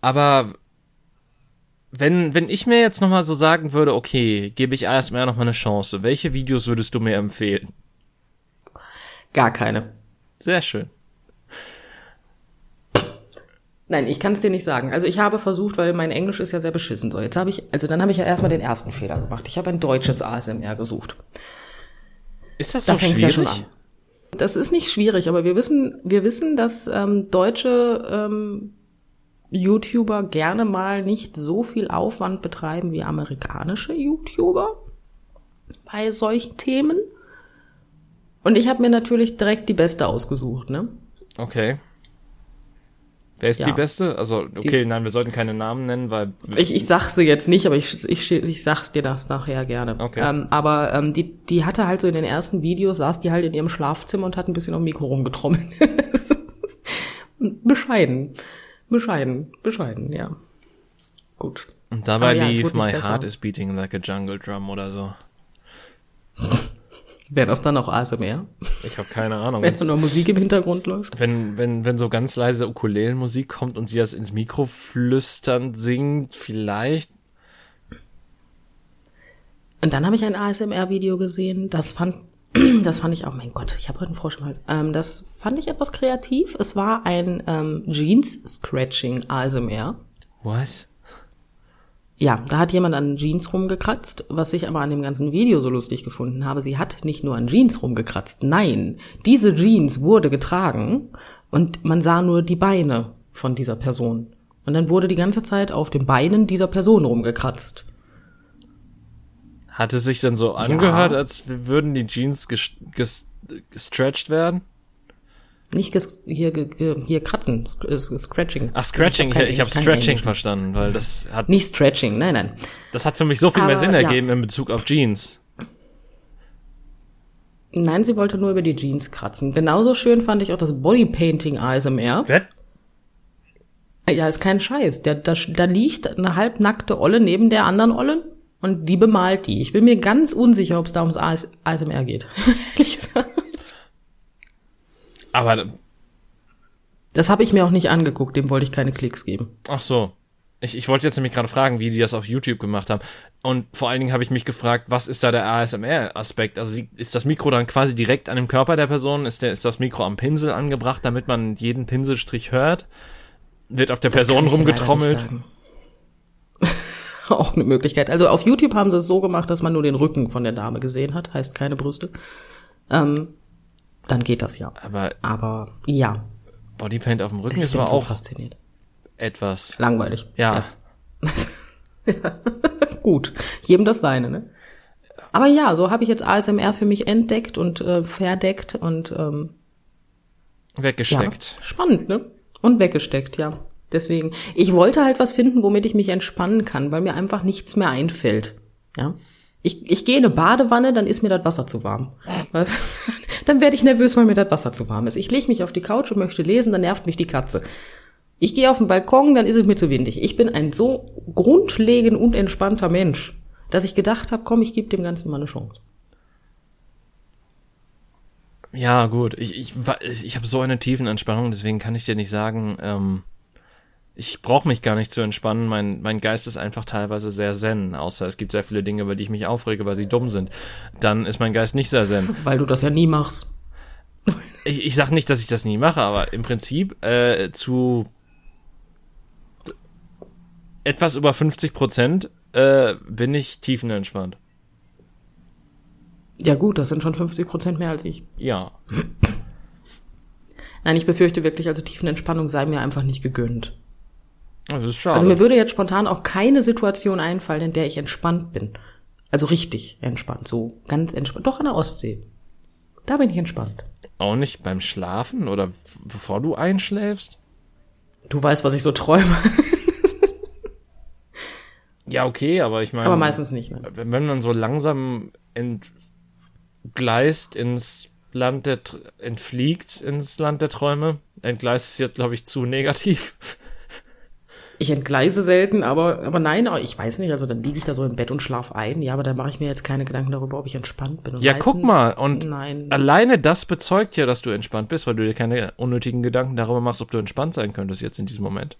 [SPEAKER 1] Aber wenn, wenn ich mir jetzt nochmal so sagen würde, okay, gebe ich ASMR nochmal eine Chance, welche Videos würdest du mir empfehlen?
[SPEAKER 2] Gar keine.
[SPEAKER 1] Sehr schön.
[SPEAKER 2] Nein, ich kann es dir nicht sagen. Also ich habe versucht, weil mein Englisch ist ja sehr beschissen. So, jetzt habe ich, also dann habe ich ja erstmal den ersten Fehler gemacht. Ich habe ein deutsches ASMR gesucht.
[SPEAKER 1] Ist das
[SPEAKER 2] Da
[SPEAKER 1] so schwierig?
[SPEAKER 2] ja schon an. Das ist nicht schwierig, aber wir wissen, wir wissen, dass ähm, deutsche ähm, YouTuber gerne mal nicht so viel Aufwand betreiben wie amerikanische YouTuber bei solchen Themen. Und ich habe mir natürlich direkt die beste ausgesucht, ne?
[SPEAKER 1] Okay. Wer ist
[SPEAKER 2] Ja.
[SPEAKER 1] die beste? Also, okay, nein, wir sollten keine Namen nennen, weil.
[SPEAKER 2] Ich, ich sag's sie jetzt nicht, aber ich, ich, ich sag's dir das nachher gerne.
[SPEAKER 1] Okay.
[SPEAKER 2] Ähm, aber ähm, die, die hatte halt so in den ersten Videos, saß die halt in ihrem Schlafzimmer und hat ein bisschen auf dem Mikro rumgetrommelt. [laughs] bescheiden. Bescheiden. Bescheiden, ja. Gut.
[SPEAKER 1] Und dabei
[SPEAKER 2] Aber ja,
[SPEAKER 1] lief My
[SPEAKER 2] besser.
[SPEAKER 1] Heart is Beating Like a Jungle Drum oder so. [laughs]
[SPEAKER 2] Wäre das dann auch ASMR?
[SPEAKER 1] Ich habe keine Ahnung.
[SPEAKER 2] Wenn so nur Musik im Hintergrund läuft?
[SPEAKER 1] wenn, wenn, wenn so ganz leise Ukulelenmusik kommt und sie das ins Mikro flüsternd singt, vielleicht.
[SPEAKER 2] Und dann habe ich ein ASMR-Video gesehen, das fand, [clears throat] das fand ich auch, mein Gott, ich habe heute einen Frosch im Hals. Ähm, das fand ich etwas kreativ. Es war ein ähm, Jeans-Scratching ASMR.
[SPEAKER 1] Was?
[SPEAKER 2] Ja, da hat jemand an Jeans rumgekratzt, was ich aber an dem ganzen Video so lustig gefunden habe. Sie hat nicht nur an Jeans rumgekratzt, nein, diese Jeans wurde getragen und man sah nur die Beine von dieser Person. Und dann wurde die ganze Zeit auf den Beinen dieser Person rumgekratzt.
[SPEAKER 1] Hat es sich dann so angehört, als würden die Jeans ges ges gestretched werden?
[SPEAKER 2] Nicht ges hier, hier kratzen, sk- Scratching.
[SPEAKER 1] Ach, Scratching, ich, habe
[SPEAKER 2] kein
[SPEAKER 1] Stretching
[SPEAKER 2] Englisch.
[SPEAKER 1] verstanden, weil das hat,
[SPEAKER 2] Nicht Stretching, nein, nein.
[SPEAKER 1] das hat für mich so viel mehr
[SPEAKER 2] Aber,
[SPEAKER 1] Sinn
[SPEAKER 2] ja.
[SPEAKER 1] ergeben in Bezug auf Jeans.
[SPEAKER 2] Nein, sie wollte nur über die Jeans kratzen. Genauso schön fand ich auch das Bodypainting ASMR. Ja, ist kein Scheiß. Der, da, da liegt eine halbnackte Olle neben der anderen Ollen und die bemalt die. Ich bin mir ganz unsicher, ob es da ums AS, ASMR geht. [laughs] Ehrlich gesagt.
[SPEAKER 1] Aber,
[SPEAKER 2] Das habe ich mir auch nicht angeguckt, dem wollte ich keine Klicks geben.
[SPEAKER 1] ach so. Ich, ich wollte jetzt nämlich gerade fragen, wie die das auf YouTube gemacht haben. Und vor allen Dingen habe ich mich gefragt, was ist da der ASMR-Aspekt? Also ist das Mikro dann quasi direkt an dem Körper der Person? Ist, der, ist das Mikro am Pinsel angebracht, damit man jeden Pinselstrich hört? Wird auf der
[SPEAKER 2] Das
[SPEAKER 1] Person rumgetrommelt? [laughs]
[SPEAKER 2] auch eine Möglichkeit. Also auf YouTube haben sie es so gemacht, dass man nur den Rücken von der Dame gesehen hat, heißt keine Brüste. Ähm, dann geht das ja.
[SPEAKER 1] Aber,
[SPEAKER 2] Aber ja.
[SPEAKER 1] Bodypaint auf dem Rücken
[SPEAKER 2] Ich
[SPEAKER 1] ist aber
[SPEAKER 2] so
[SPEAKER 1] auch
[SPEAKER 2] fasziniert.
[SPEAKER 1] etwas.
[SPEAKER 2] Langweilig.
[SPEAKER 1] Ja. [laughs]
[SPEAKER 2] Gut. Jedem das seine, ne? Aber ja, so habe ich jetzt ASMR für mich entdeckt und äh, verdeckt und ähm,
[SPEAKER 1] Weggesteckt.
[SPEAKER 2] Ja, spannend, ne? Und weggesteckt, ja. Deswegen, ich wollte halt was finden, womit ich mich entspannen kann, weil mir einfach nichts mehr einfällt. Ja. Ich, ich gehe in eine Badewanne, dann ist mir das Wasser zu warm. Was? [laughs] Dann werde ich nervös, weil mir das Wasser zu warm ist. Ich lege mich auf die Couch und möchte lesen, dann nervt mich die Katze. Ich gehe auf den Balkon, dann ist es mir zu windig. Ich bin ein so grundlegend und entspannter Mensch, dass ich gedacht habe, komm, ich gebe dem Ganzen mal eine Chance.
[SPEAKER 1] Ja, gut. Ich, ich, ich habe so eine tiefen Entspannung, deswegen kann ich dir nicht sagen, ähm, ich brauche mich gar nicht zu entspannen. Mein, mein Geist ist einfach teilweise sehr zen, außer es gibt sehr viele Dinge, über die ich mich aufrege, weil sie dumm sind. Dann ist mein Geist nicht sehr zen. [laughs]
[SPEAKER 2] Weil du das ja nie machst.
[SPEAKER 1] Ich, ich sage nicht, dass ich das nie mache, aber im Prinzip äh, zu etwas über 50 Prozent äh, bin ich tiefenentspannt.
[SPEAKER 2] Ja gut, das sind schon 50 Prozent mehr als ich.
[SPEAKER 1] Ja.
[SPEAKER 2] Nein, ich befürchte wirklich, also Tiefenentspannung sei mir einfach nicht gegönnt.
[SPEAKER 1] Das ist schade.
[SPEAKER 2] Also mir würde jetzt spontan auch keine Situation einfallen, in der ich entspannt bin. Also richtig entspannt, so ganz entspannt. Doch an der Ostsee. Da bin ich entspannt.
[SPEAKER 1] Auch nicht beim Schlafen oder bevor du einschläfst?
[SPEAKER 2] Du weißt, was ich so träume, [laughs]
[SPEAKER 1] Ja, okay, aber ich meine.
[SPEAKER 2] aber meistens nicht. Ne?
[SPEAKER 1] wenn man so langsam entgleist ins Land der entfliegt ins Land der Träume. Entgleist ist jetzt, glaube ich, zu negativ.
[SPEAKER 2] Ich entgleise selten, aber, aber nein, aber ich weiß nicht, also dann liege ich da so im Bett und schlaf ein. Ja, aber dann mache ich mir jetzt keine Gedanken darüber, ob ich entspannt bin. Und
[SPEAKER 1] Ja, guck
[SPEAKER 2] meistens-
[SPEAKER 1] mal, und
[SPEAKER 2] Nein.
[SPEAKER 1] Alleine das bezeugt ja, dass du entspannt bist, weil du dir keine unnötigen Gedanken darüber machst, ob du entspannt sein könntest jetzt in diesem Moment.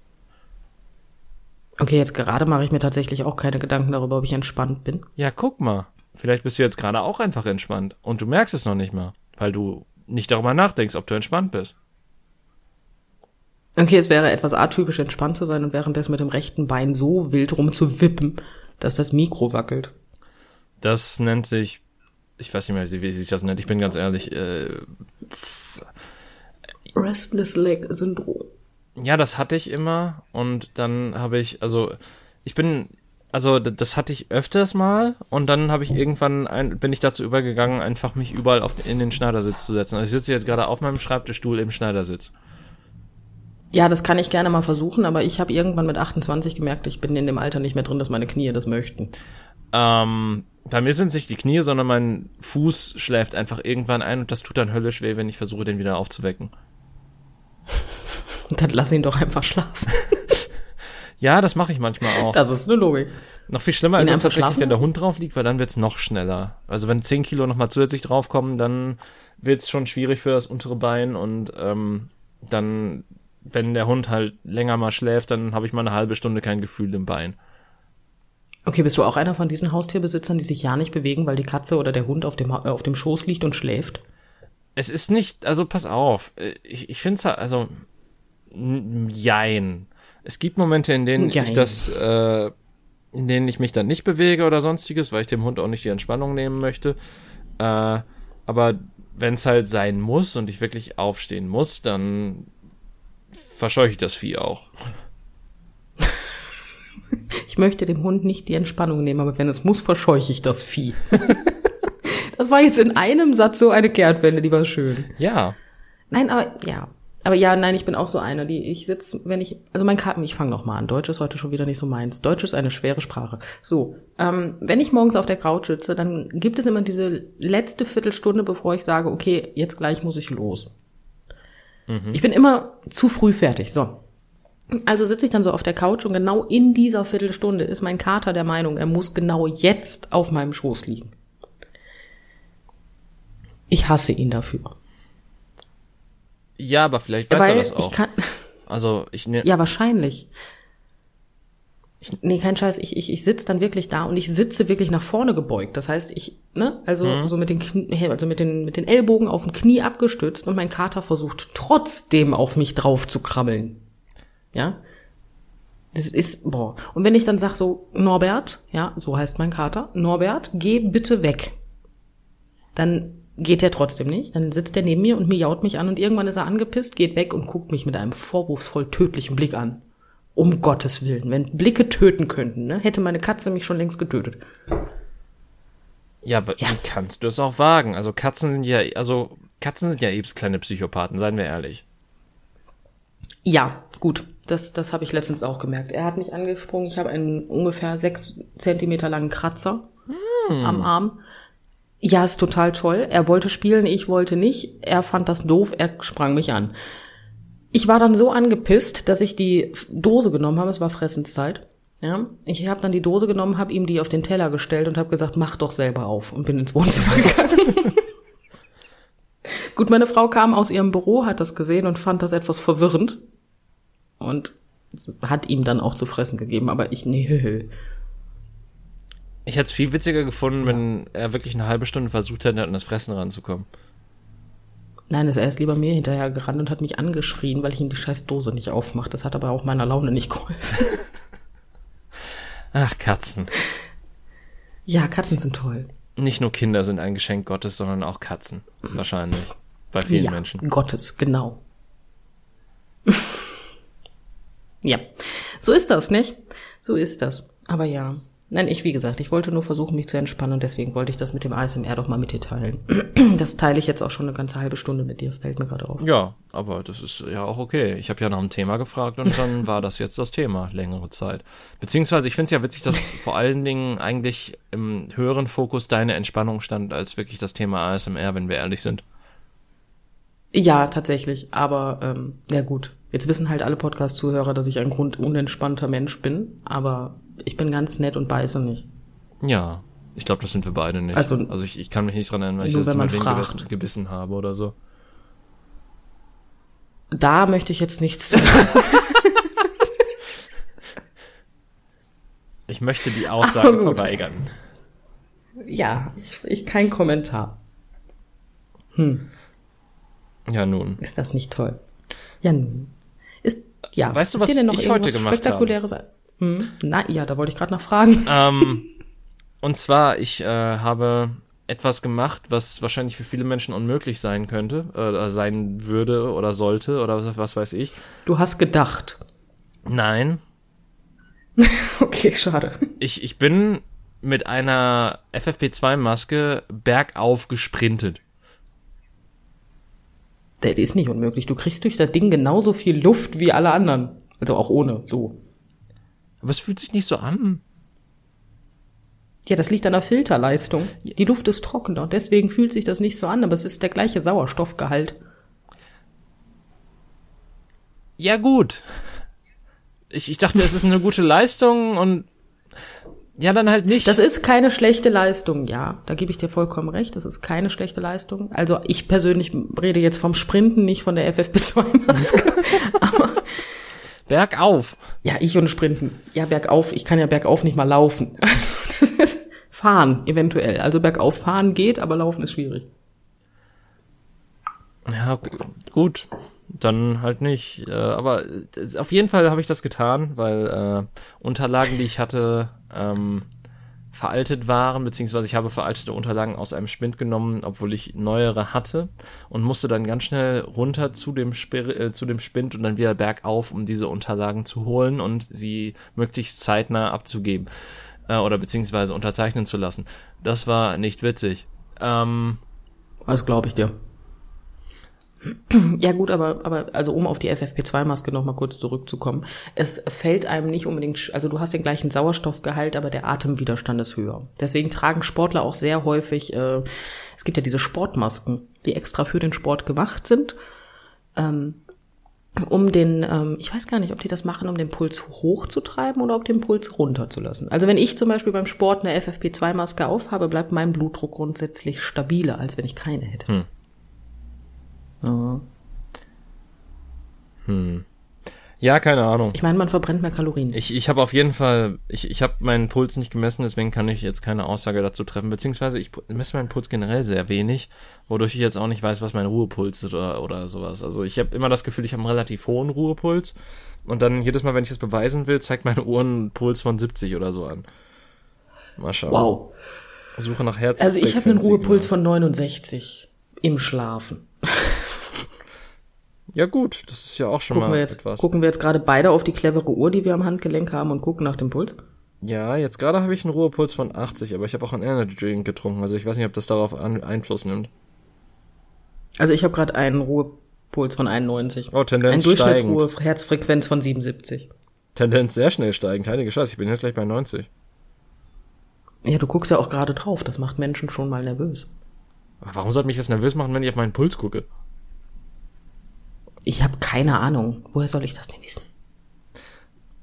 [SPEAKER 2] Okay, jetzt gerade mache ich mir tatsächlich auch keine Gedanken darüber, ob ich entspannt bin.
[SPEAKER 1] Ja, guck mal. Vielleicht bist du jetzt gerade auch einfach entspannt und du merkst es noch nicht mal, weil du nicht darüber nachdenkst, ob du entspannt bist.
[SPEAKER 2] Okay, es wäre etwas atypisch, entspannt zu sein und währenddessen mit dem rechten Bein so wild rumzuwippen, dass das Mikro wackelt.
[SPEAKER 1] Das nennt sich, ich weiß nicht mehr, wie sich das nennt, ich bin ganz ehrlich, äh,
[SPEAKER 2] Restless Leg Syndrom.
[SPEAKER 1] Ja, das hatte ich immer und dann habe ich, also ich bin, also das hatte ich öfters mal und dann habe ich irgendwann, ein, bin ich dazu übergegangen, einfach mich überall auf, in den Schneidersitz zu setzen. Also ich sitze jetzt gerade auf meinem Schreibtischstuhl im Schneidersitz.
[SPEAKER 2] Ja, das kann ich gerne mal versuchen, aber ich habe irgendwann mit 28 gemerkt, ich bin in dem Alter nicht mehr drin, dass meine Knie das möchten.
[SPEAKER 1] Ähm, bei mir sind es nicht die Knie, sondern mein Fuß schläft einfach irgendwann ein und das tut dann höllisch weh, wenn ich versuche, den wieder aufzuwecken.
[SPEAKER 2] Dann lass ihn doch einfach schlafen. [laughs]
[SPEAKER 1] Ja, das mache ich manchmal auch.
[SPEAKER 2] Das ist eine Logik.
[SPEAKER 1] Noch viel schlimmer ist es tatsächlich,
[SPEAKER 2] schlafen
[SPEAKER 1] wenn der Hund drauf liegt, weil dann wird's noch schneller. Also wenn 10 Kilo nochmal zusätzlich draufkommen, dann wird's schon schwierig für das untere Bein und ähm, dann, wenn der Hund halt länger mal schläft, dann habe ich mal eine halbe Stunde kein Gefühl im Bein.
[SPEAKER 2] Okay, bist du auch einer von diesen Haustierbesitzern, die sich ja nicht bewegen, weil die Katze oder der Hund auf dem, äh, auf dem Schoß liegt und schläft?
[SPEAKER 1] Es ist nicht, also pass auf, äh, ich, ich finde es also, n- jein. Es gibt Momente, in denen ich
[SPEAKER 2] Jein.
[SPEAKER 1] das, äh, in denen ich mich dann nicht bewege oder sonstiges, weil ich dem Hund auch nicht die Entspannung nehmen möchte. Äh, aber wenn es halt sein muss und ich wirklich aufstehen muss, dann verscheuche ich das Vieh auch.
[SPEAKER 2] Ich möchte dem Hund nicht die Entspannung nehmen, aber wenn es muss, verscheuche ich das Vieh. [laughs] das war jetzt in einem Satz so eine Kehrtwende, die war schön.
[SPEAKER 1] Ja.
[SPEAKER 2] Nein, aber ja. Aber ja, nein, ich bin auch so einer, die ich sitze, wenn ich, also mein Karten, ich fange noch mal an. Deutsch ist heute schon wieder nicht so meins. Deutsch ist eine schwere Sprache. So, ähm, wenn ich morgens auf der Couch sitze, dann gibt es immer diese letzte Viertelstunde, bevor ich sage, okay, jetzt gleich muss ich los. Ich bin immer zu früh fertig. So. Also sitze ich dann so auf der Couch und genau in dieser Viertelstunde ist mein Kater der Meinung, er muss genau jetzt auf meinem Schoß liegen. Ich hasse ihn dafür.
[SPEAKER 1] Ja, aber vielleicht weiß er
[SPEAKER 2] Weil
[SPEAKER 1] das auch.
[SPEAKER 2] ich kann,
[SPEAKER 1] also ich ne,
[SPEAKER 2] ja, wahrscheinlich. Ich, nee, kein Scheiß, ich, ich, ich sitze dann wirklich da und ich sitze wirklich nach vorne gebeugt. Das heißt, ich, ne, also so mit den, Knie, also mit den, mit den Ellbogen auf dem Knie abgestützt und mein Kater versucht trotzdem auf mich drauf zu krabbeln. Ja? Das ist, boah. Und wenn ich dann sag so, Norbert, ja, so heißt mein Kater, Norbert, geh bitte weg. Dann geht er trotzdem nicht. Dann sitzt er neben mir und miaut mich an und irgendwann ist er angepisst, geht weg und guckt mich mit einem vorwurfsvoll tödlichen Blick an. Um Gottes Willen, wenn Blicke töten könnten, ne, hätte meine Katze mich schon längst getötet.
[SPEAKER 1] Ja, aber ja. wie kannst du es auch wagen? Also Katzen sind ja, also Katzen sind ja eben kleine Psychopathen, seien wir ehrlich.
[SPEAKER 2] Ja, gut. Das, das habe ich letztens auch gemerkt. Er hat mich angesprungen. Ich habe einen ungefähr sechs Zentimeter langen Kratzer hm. am Arm. Ja, ist total toll. Er wollte spielen, ich wollte nicht. Er fand das doof, er sprang mich an. Ich war dann so angepisst, dass ich die Dose genommen habe. Es war Fressenszeit. Ja, ich habe dann die Dose genommen, habe ihm die auf den Teller gestellt und habe gesagt, mach doch selber auf und bin ins Wohnzimmer [laughs] gegangen. Gut, meine Frau kam aus ihrem Büro, hat das gesehen und fand das etwas verwirrend und hat ihm dann auch zu fressen gegeben, aber ich nee.
[SPEAKER 1] Ich hätte es viel witziger gefunden, wenn er wirklich eine halbe Stunde versucht hätte, an das Fressen ranzukommen.
[SPEAKER 2] Nein, ist er erst lieber mir hinterher gerannt und hat mich angeschrien, weil ich ihm die scheiß Dose nicht aufmache. Das hat aber auch meiner Laune nicht geholfen.
[SPEAKER 1] Ach, Katzen.
[SPEAKER 2] Ja, Katzen sind toll.
[SPEAKER 1] Nicht nur Kinder sind ein Geschenk Gottes, sondern auch Katzen. Wahrscheinlich. Bei vielen
[SPEAKER 2] ja,
[SPEAKER 1] Menschen.
[SPEAKER 2] Gottes, genau. [laughs] ja. So ist das, nicht? So ist das. Aber ja. Nein, ich, wie gesagt, ich wollte nur versuchen, mich zu entspannen und deswegen wollte ich das mit dem ASMR doch mal mit dir teilen. [clears throat] Das teile ich jetzt auch schon eine ganze halbe Stunde mit dir, fällt mir gerade auf.
[SPEAKER 1] Ja, aber das ist ja auch okay. Ich habe ja nach einem Thema gefragt und dann [laughs] war das jetzt das Thema, längere Zeit. Beziehungsweise ich finde es ja witzig, dass [laughs] vor allen Dingen eigentlich im höheren Fokus deine Entspannung stand, als wirklich das Thema ASMR, wenn wir ehrlich sind.
[SPEAKER 2] Ja, tatsächlich. Aber ähm, ja gut. Jetzt wissen halt alle Podcast-Zuhörer, dass ich ein grundunentspannter Mensch bin, aber ich bin ganz nett und beiße nicht.
[SPEAKER 1] Ja, ich glaube, das sind wir beide nicht. Also, also ich, ich kann mich nicht dran erinnern, weil ich jetzt mal gebissen, gebissen habe oder so.
[SPEAKER 2] Da möchte ich jetzt nichts zu sagen. [laughs]
[SPEAKER 1] ich möchte die Aussage verweigern.
[SPEAKER 2] Ja, ich, ich kein Kommentar. Hm.
[SPEAKER 1] Ja, nun.
[SPEAKER 2] Ist das nicht toll? Ja, nun. Ist, ja.
[SPEAKER 1] Weißt du, was ich heute gemacht
[SPEAKER 2] Spektakuläres habe? Hm. Na ja, da wollte ich gerade noch fragen. [laughs]
[SPEAKER 1] Ähm, und zwar, ich äh, habe etwas gemacht, was wahrscheinlich für viele Menschen unmöglich sein könnte, äh, sein würde oder sollte oder was, was weiß ich.
[SPEAKER 2] Du hast gedacht.
[SPEAKER 1] Nein. [laughs]
[SPEAKER 2] okay, schade.
[SPEAKER 1] Ich, ich bin mit einer FFP2-Maske bergauf gesprintet.
[SPEAKER 2] Das ist nicht unmöglich. Du kriegst durch das Ding genauso viel Luft wie alle anderen. Also auch ohne, so.
[SPEAKER 1] Aber es fühlt sich nicht so an.
[SPEAKER 2] Ja, das liegt an der Filterleistung. Die Luft ist trockener, deswegen fühlt sich das nicht so an, aber es ist der gleiche Sauerstoffgehalt.
[SPEAKER 1] Ja, gut. Ich, ich dachte, es ist eine gute Leistung und ja, dann halt nicht.
[SPEAKER 2] Das ist keine schlechte Leistung, ja. Da gebe ich dir vollkommen recht. Das ist keine schlechte Leistung. Also ich persönlich rede jetzt vom Sprinten, nicht von der FFP2-Maske. [laughs] aber
[SPEAKER 1] Bergauf.
[SPEAKER 2] Ja, ich und Sprinten. Ja, bergauf. Ich kann ja bergauf nicht mal laufen. [laughs] Also das ist fahren, eventuell. Also bergauf fahren geht, aber laufen ist schwierig.
[SPEAKER 1] Ja, gut. Dann halt nicht. Äh, aber auf jeden Fall habe ich das getan, weil äh, Unterlagen, die ich hatte, ähm, veraltet waren, beziehungsweise ich habe veraltete Unterlagen aus einem Spind genommen, obwohl ich neuere hatte und musste dann ganz schnell runter zu dem, Spir äh, zu dem Spind und dann wieder bergauf, um diese Unterlagen zu holen und sie möglichst zeitnah abzugeben äh, oder beziehungsweise unterzeichnen zu lassen. Das war nicht witzig. Ähm,
[SPEAKER 2] das glaube ich dir. Ja gut, aber, aber also um auf die FFP2-Maske nochmal kurz zurückzukommen. Es fällt einem nicht unbedingt, also du hast den gleichen Sauerstoffgehalt, aber der Atemwiderstand ist höher. Deswegen tragen Sportler auch sehr häufig, äh, es gibt ja diese Sportmasken, die extra für den Sport gemacht sind. Ähm, um den, ähm, ich weiß gar nicht, ob die das machen, um den Puls hochzutreiben oder ob den Puls runterzulassen. Also wenn ich zum Beispiel beim Sport eine FFP2-Maske aufhabe, bleibt mein Blutdruck grundsätzlich stabiler, als wenn ich keine hätte. Hm.
[SPEAKER 1] Ja. Hm. Ja, keine Ahnung.
[SPEAKER 2] Ich meine, man verbrennt mehr Kalorien.
[SPEAKER 1] Ich, ich habe auf jeden Fall, ich, ich habe meinen Puls nicht gemessen, deswegen kann ich jetzt keine Aussage dazu treffen. Beziehungsweise ich messe meinen Puls generell sehr wenig, wodurch ich jetzt auch nicht weiß, was mein Ruhepuls ist oder, oder sowas. Also ich habe immer das Gefühl, ich habe einen relativ hohen Ruhepuls. Und dann jedes Mal, wenn ich das beweisen will, zeigt meine Uhr einen Puls von 70 oder so an. Mal schauen.
[SPEAKER 2] Wow.
[SPEAKER 1] Suche nach Herz.
[SPEAKER 2] Also ich habe einen Ruhepuls von 69 im Schlafen.
[SPEAKER 1] Ja gut, das ist ja auch schon
[SPEAKER 2] Gucken
[SPEAKER 1] mal
[SPEAKER 2] wir jetzt,
[SPEAKER 1] etwas.
[SPEAKER 2] gucken wir jetzt gerade beide auf die clevere Uhr, die wir am Handgelenk haben und gucken nach dem Puls?
[SPEAKER 1] Ja, jetzt gerade habe ich einen Ruhepuls von 80, aber ich habe auch einen Energy Drink getrunken, also ich weiß nicht, ob das darauf an, Einfluss nimmt.
[SPEAKER 2] Also ich habe gerade einen Ruhepuls von 91.
[SPEAKER 1] Oh, Tendenz
[SPEAKER 2] Ein Durchschnittsruhe. Herzfrequenz von 77.
[SPEAKER 1] Tendenz sehr schnell steigend, heilige Scheiße, ich bin jetzt gleich bei 90.
[SPEAKER 2] Ja, du guckst ja auch gerade drauf, das macht Menschen schon mal nervös.
[SPEAKER 1] Aber warum sollte mich das nervös machen, wenn ich auf meinen Puls gucke?
[SPEAKER 2] Ich habe keine Ahnung. Woher soll ich das denn wissen?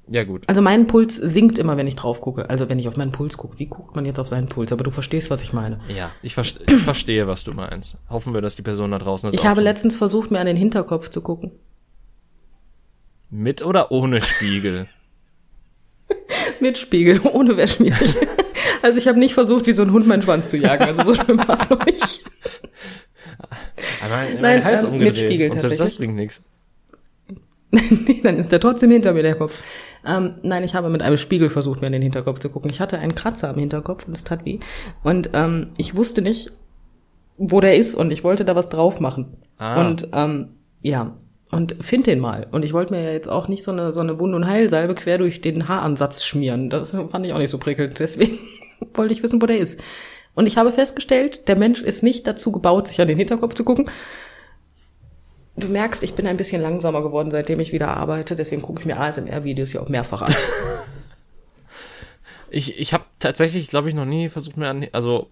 [SPEAKER 1] Ja gut.
[SPEAKER 2] Also mein Puls sinkt immer, wenn ich drauf gucke. Also wenn ich auf meinen Puls gucke. Wie guckt man jetzt auf seinen Puls? Aber du verstehst, was ich meine.
[SPEAKER 1] Ja, ich, verste [clears throat] ich verstehe, was du meinst. Hoffen wir, dass die Person da draußen das
[SPEAKER 2] Ich habe
[SPEAKER 1] tut.
[SPEAKER 2] letztens versucht, mir an den Hinterkopf zu gucken.
[SPEAKER 1] Mit oder ohne Spiegel? [laughs]
[SPEAKER 2] Mit Spiegel, ohne wäre schwierig. [laughs] Also ich habe nicht versucht, wie so ein Hund meinen Schwanz zu jagen. Also so schlimm war es noch nicht. [laughs]
[SPEAKER 1] Mein,
[SPEAKER 2] Nein,
[SPEAKER 1] Hals
[SPEAKER 2] ähm, mit
[SPEAKER 1] umgedreht.
[SPEAKER 2] Spiegel
[SPEAKER 1] Und selbst das bringt nichts. [laughs]
[SPEAKER 2] nee, dann ist der trotzdem hinter mir, der Kopf. Ähm, nein, ich habe mit einem Spiegel versucht, mir an den Hinterkopf zu gucken. Ich hatte einen Kratzer am Hinterkopf und es tat weh. Und ähm, ich wusste nicht, wo der ist und ich wollte da was drauf machen.
[SPEAKER 1] Ah.
[SPEAKER 2] Und ähm, ja, und find den mal. Und ich wollte mir ja jetzt auch nicht so eine, so eine Wund- und Heilsalbe quer durch den Haaransatz schmieren. Das fand ich auch nicht so prickelnd. Deswegen [laughs] wollte ich wissen, wo der ist. Und ich habe festgestellt, der Mensch ist nicht dazu gebaut, sich an den Hinterkopf zu gucken. Du merkst, ich bin ein bisschen langsamer geworden, seitdem ich wieder arbeite. Deswegen gucke ich mir ASMR-Videos ja auch mehrfach an. [laughs]
[SPEAKER 1] Ich, ich habe tatsächlich, glaube ich, noch nie versucht mir an, also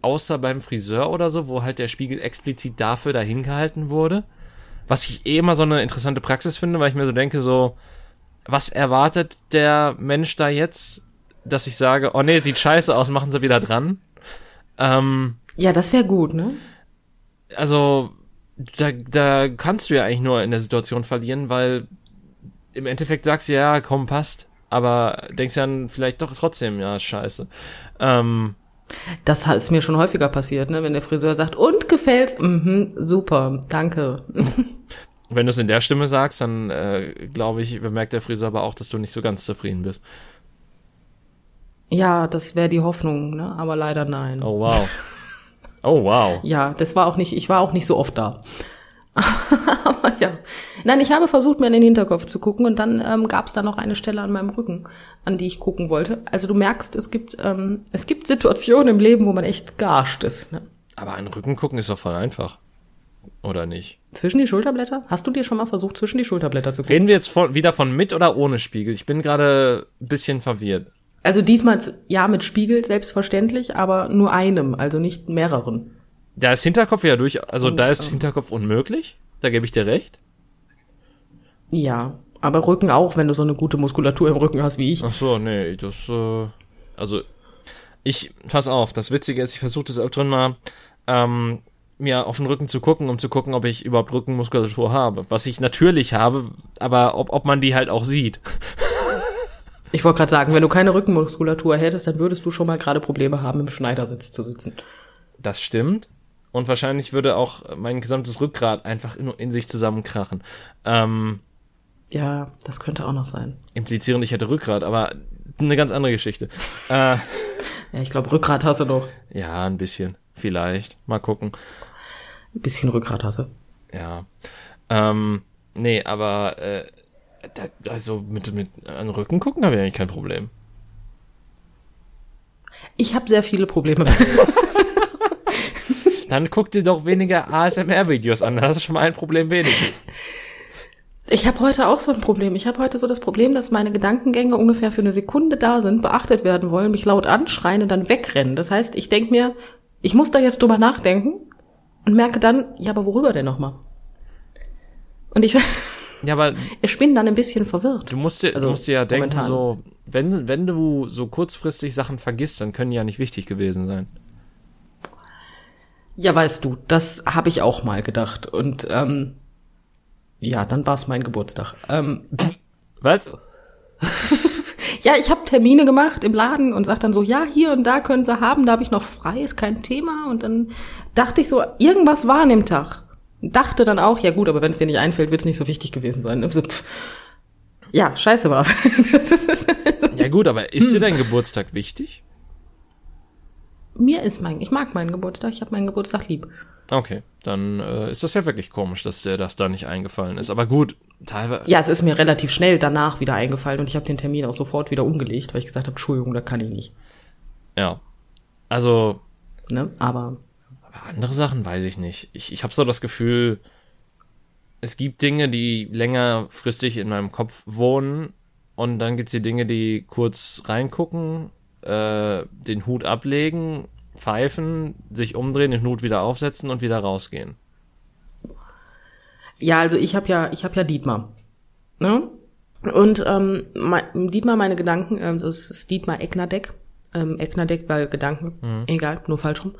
[SPEAKER 1] außer beim Friseur oder so, wo halt der Spiegel explizit dafür dahin gehalten wurde. Was ich eh immer so eine interessante Praxis finde, weil ich mir so denke, so, was erwartet der Mensch da jetzt, dass ich sage, oh nee, sieht scheiße aus, machen sie wieder dran. Ähm,
[SPEAKER 2] ja, das wäre gut, ne?
[SPEAKER 1] also da, da kannst du ja eigentlich nur in der Situation verlieren, weil im Endeffekt sagst du ja, komm, passt, aber denkst dann vielleicht doch trotzdem, ja, scheiße. Ähm,
[SPEAKER 2] Das ist mir schon häufiger passiert, ne? Wenn der Friseur sagt, und gefällt's? Mhm, super, danke.
[SPEAKER 1] wenn du es in der Stimme sagst, dann äh, glaube ich, bemerkt der Friseur aber auch, dass du nicht so ganz zufrieden bist.
[SPEAKER 2] Ja, das wäre die Hoffnung, ne? Aber leider nein.
[SPEAKER 1] Oh wow. Oh wow. [laughs]
[SPEAKER 2] Ja, das war auch nicht, ich war auch nicht so oft da. [laughs] Aber ja. Nein, ich habe versucht, mir in den Hinterkopf zu gucken und dann ähm, gab es da noch eine Stelle an meinem Rücken, an die ich gucken wollte. Also du merkst, es gibt, ähm, es gibt Situationen im Leben, wo man echt garscht ist. Ne?
[SPEAKER 1] Aber an den Rücken gucken ist doch voll einfach. Oder nicht?
[SPEAKER 2] Zwischen die Schulterblätter? Hast du dir schon mal versucht, zwischen die Schulterblätter zu gucken?
[SPEAKER 1] Reden wir jetzt von, wieder von mit oder ohne Spiegel? Ich bin gerade ein bisschen verwirrt.
[SPEAKER 2] Also diesmal ja mit Spiegel, selbstverständlich, aber nur einem, also nicht mehreren.
[SPEAKER 1] Da ist Hinterkopf ja durch, also
[SPEAKER 2] Und,
[SPEAKER 1] da ist
[SPEAKER 2] ähm,
[SPEAKER 1] Hinterkopf unmöglich. Da gebe ich dir recht.
[SPEAKER 2] Ja, aber Rücken auch, wenn du so eine gute Muskulatur im Rücken hast wie ich.
[SPEAKER 1] Ach so, nee, das, äh, also, ich, pass auf, das Witzige ist, ich versuche das öfteren mal, ähm, mir auf den Rücken zu gucken, um zu gucken, ob ich überhaupt Rückenmuskulatur habe. Was ich natürlich habe, aber ob, ob man die halt auch sieht. [laughs]
[SPEAKER 2] Ich wollte gerade sagen, wenn du keine Rückenmuskulatur hättest, dann würdest du schon mal gerade Probleme haben, im Schneidersitz zu sitzen.
[SPEAKER 1] Das stimmt. Und wahrscheinlich würde auch mein gesamtes Rückgrat einfach nur in sich zusammenkrachen. Ähm,
[SPEAKER 2] Ja, das könnte auch noch sein.
[SPEAKER 1] implizierend, ich hätte Rückgrat, aber eine ganz andere Geschichte. Äh, [laughs]
[SPEAKER 2] Ja, ich glaube, Rückgrat hast du doch.
[SPEAKER 1] ja, ein bisschen. Vielleicht. Mal gucken.
[SPEAKER 2] Ein bisschen Rückgrat hast du.
[SPEAKER 1] Ja. Ähm, nee, aber äh, da, also mit, mit an den Rücken gucken habe ich eigentlich kein Problem.
[SPEAKER 2] Ich habe sehr viele Probleme. [laughs] [laughs]
[SPEAKER 1] Dann guck dir doch weniger ASMR-Videos an, dann hast du schon mal ein Problem weniger.
[SPEAKER 2] Ich habe heute auch so ein Problem. Ich habe heute so das Problem, dass meine Gedankengänge ungefähr für eine Sekunde da sind, beachtet werden wollen, mich laut anschreien und dann wegrennen. Das heißt, ich denk mir, ich muss da jetzt drüber nachdenken und merke dann, ja, aber worüber denn nochmal? Und ich, [laughs]
[SPEAKER 1] Ja, aber
[SPEAKER 2] ich bin dann ein bisschen verwirrt.
[SPEAKER 1] du musst dir,
[SPEAKER 2] Also,
[SPEAKER 1] du musst dir ja denken,
[SPEAKER 2] momentan.
[SPEAKER 1] so, wenn, wenn du so kurzfristig Sachen vergisst, dann können die ja nicht wichtig gewesen sein.
[SPEAKER 2] Ja, weißt du, das habe ich auch mal gedacht. Und ähm, ja, dann war es mein Geburtstag. Ähm,
[SPEAKER 1] Was? [laughs]
[SPEAKER 2] ja, ich habe Termine gemacht im Laden und sag dann so, ja, hier und da können sie haben, da habe ich noch frei, ist kein Thema. Und dann dachte ich so, irgendwas war an dem Tag. Dachte dann auch, ja gut, aber wenn es dir nicht einfällt, wird es nicht so wichtig gewesen sein. So, pff, ja, scheiße war's. [laughs]
[SPEAKER 1] ja gut, aber ist dir dein Geburtstag wichtig?
[SPEAKER 2] Mir ist mein, ich mag meinen Geburtstag, ich habe meinen Geburtstag lieb.
[SPEAKER 1] Okay, dann äh, ist das ja wirklich komisch, dass dir das da nicht eingefallen ist. Aber gut,
[SPEAKER 2] teilweise. Ja, es ist mir relativ schnell danach wieder eingefallen und ich habe den Termin auch sofort wieder umgelegt, weil ich gesagt habe, Entschuldigung, da kann ich nicht.
[SPEAKER 1] Ja. Also.
[SPEAKER 2] Ne, aber.
[SPEAKER 1] Aber andere Sachen weiß ich nicht. Ich, ich habe so das Gefühl, es gibt Dinge, die längerfristig in meinem Kopf wohnen und dann gibt's die Dinge, die kurz reingucken, äh, den Hut ablegen, pfeifen, sich umdrehen, den Hut wieder aufsetzen und wieder rausgehen.
[SPEAKER 2] Ja, also ich habe ja, ich habe ja Dietmar. Ne? Und ähm, mein, Dietmar, meine Gedanken, ähm, so es ist Dietmar Ecknerdeck. Ähm, Ecknerdeck, weil Gedanken, mhm. egal, nur falsch rum.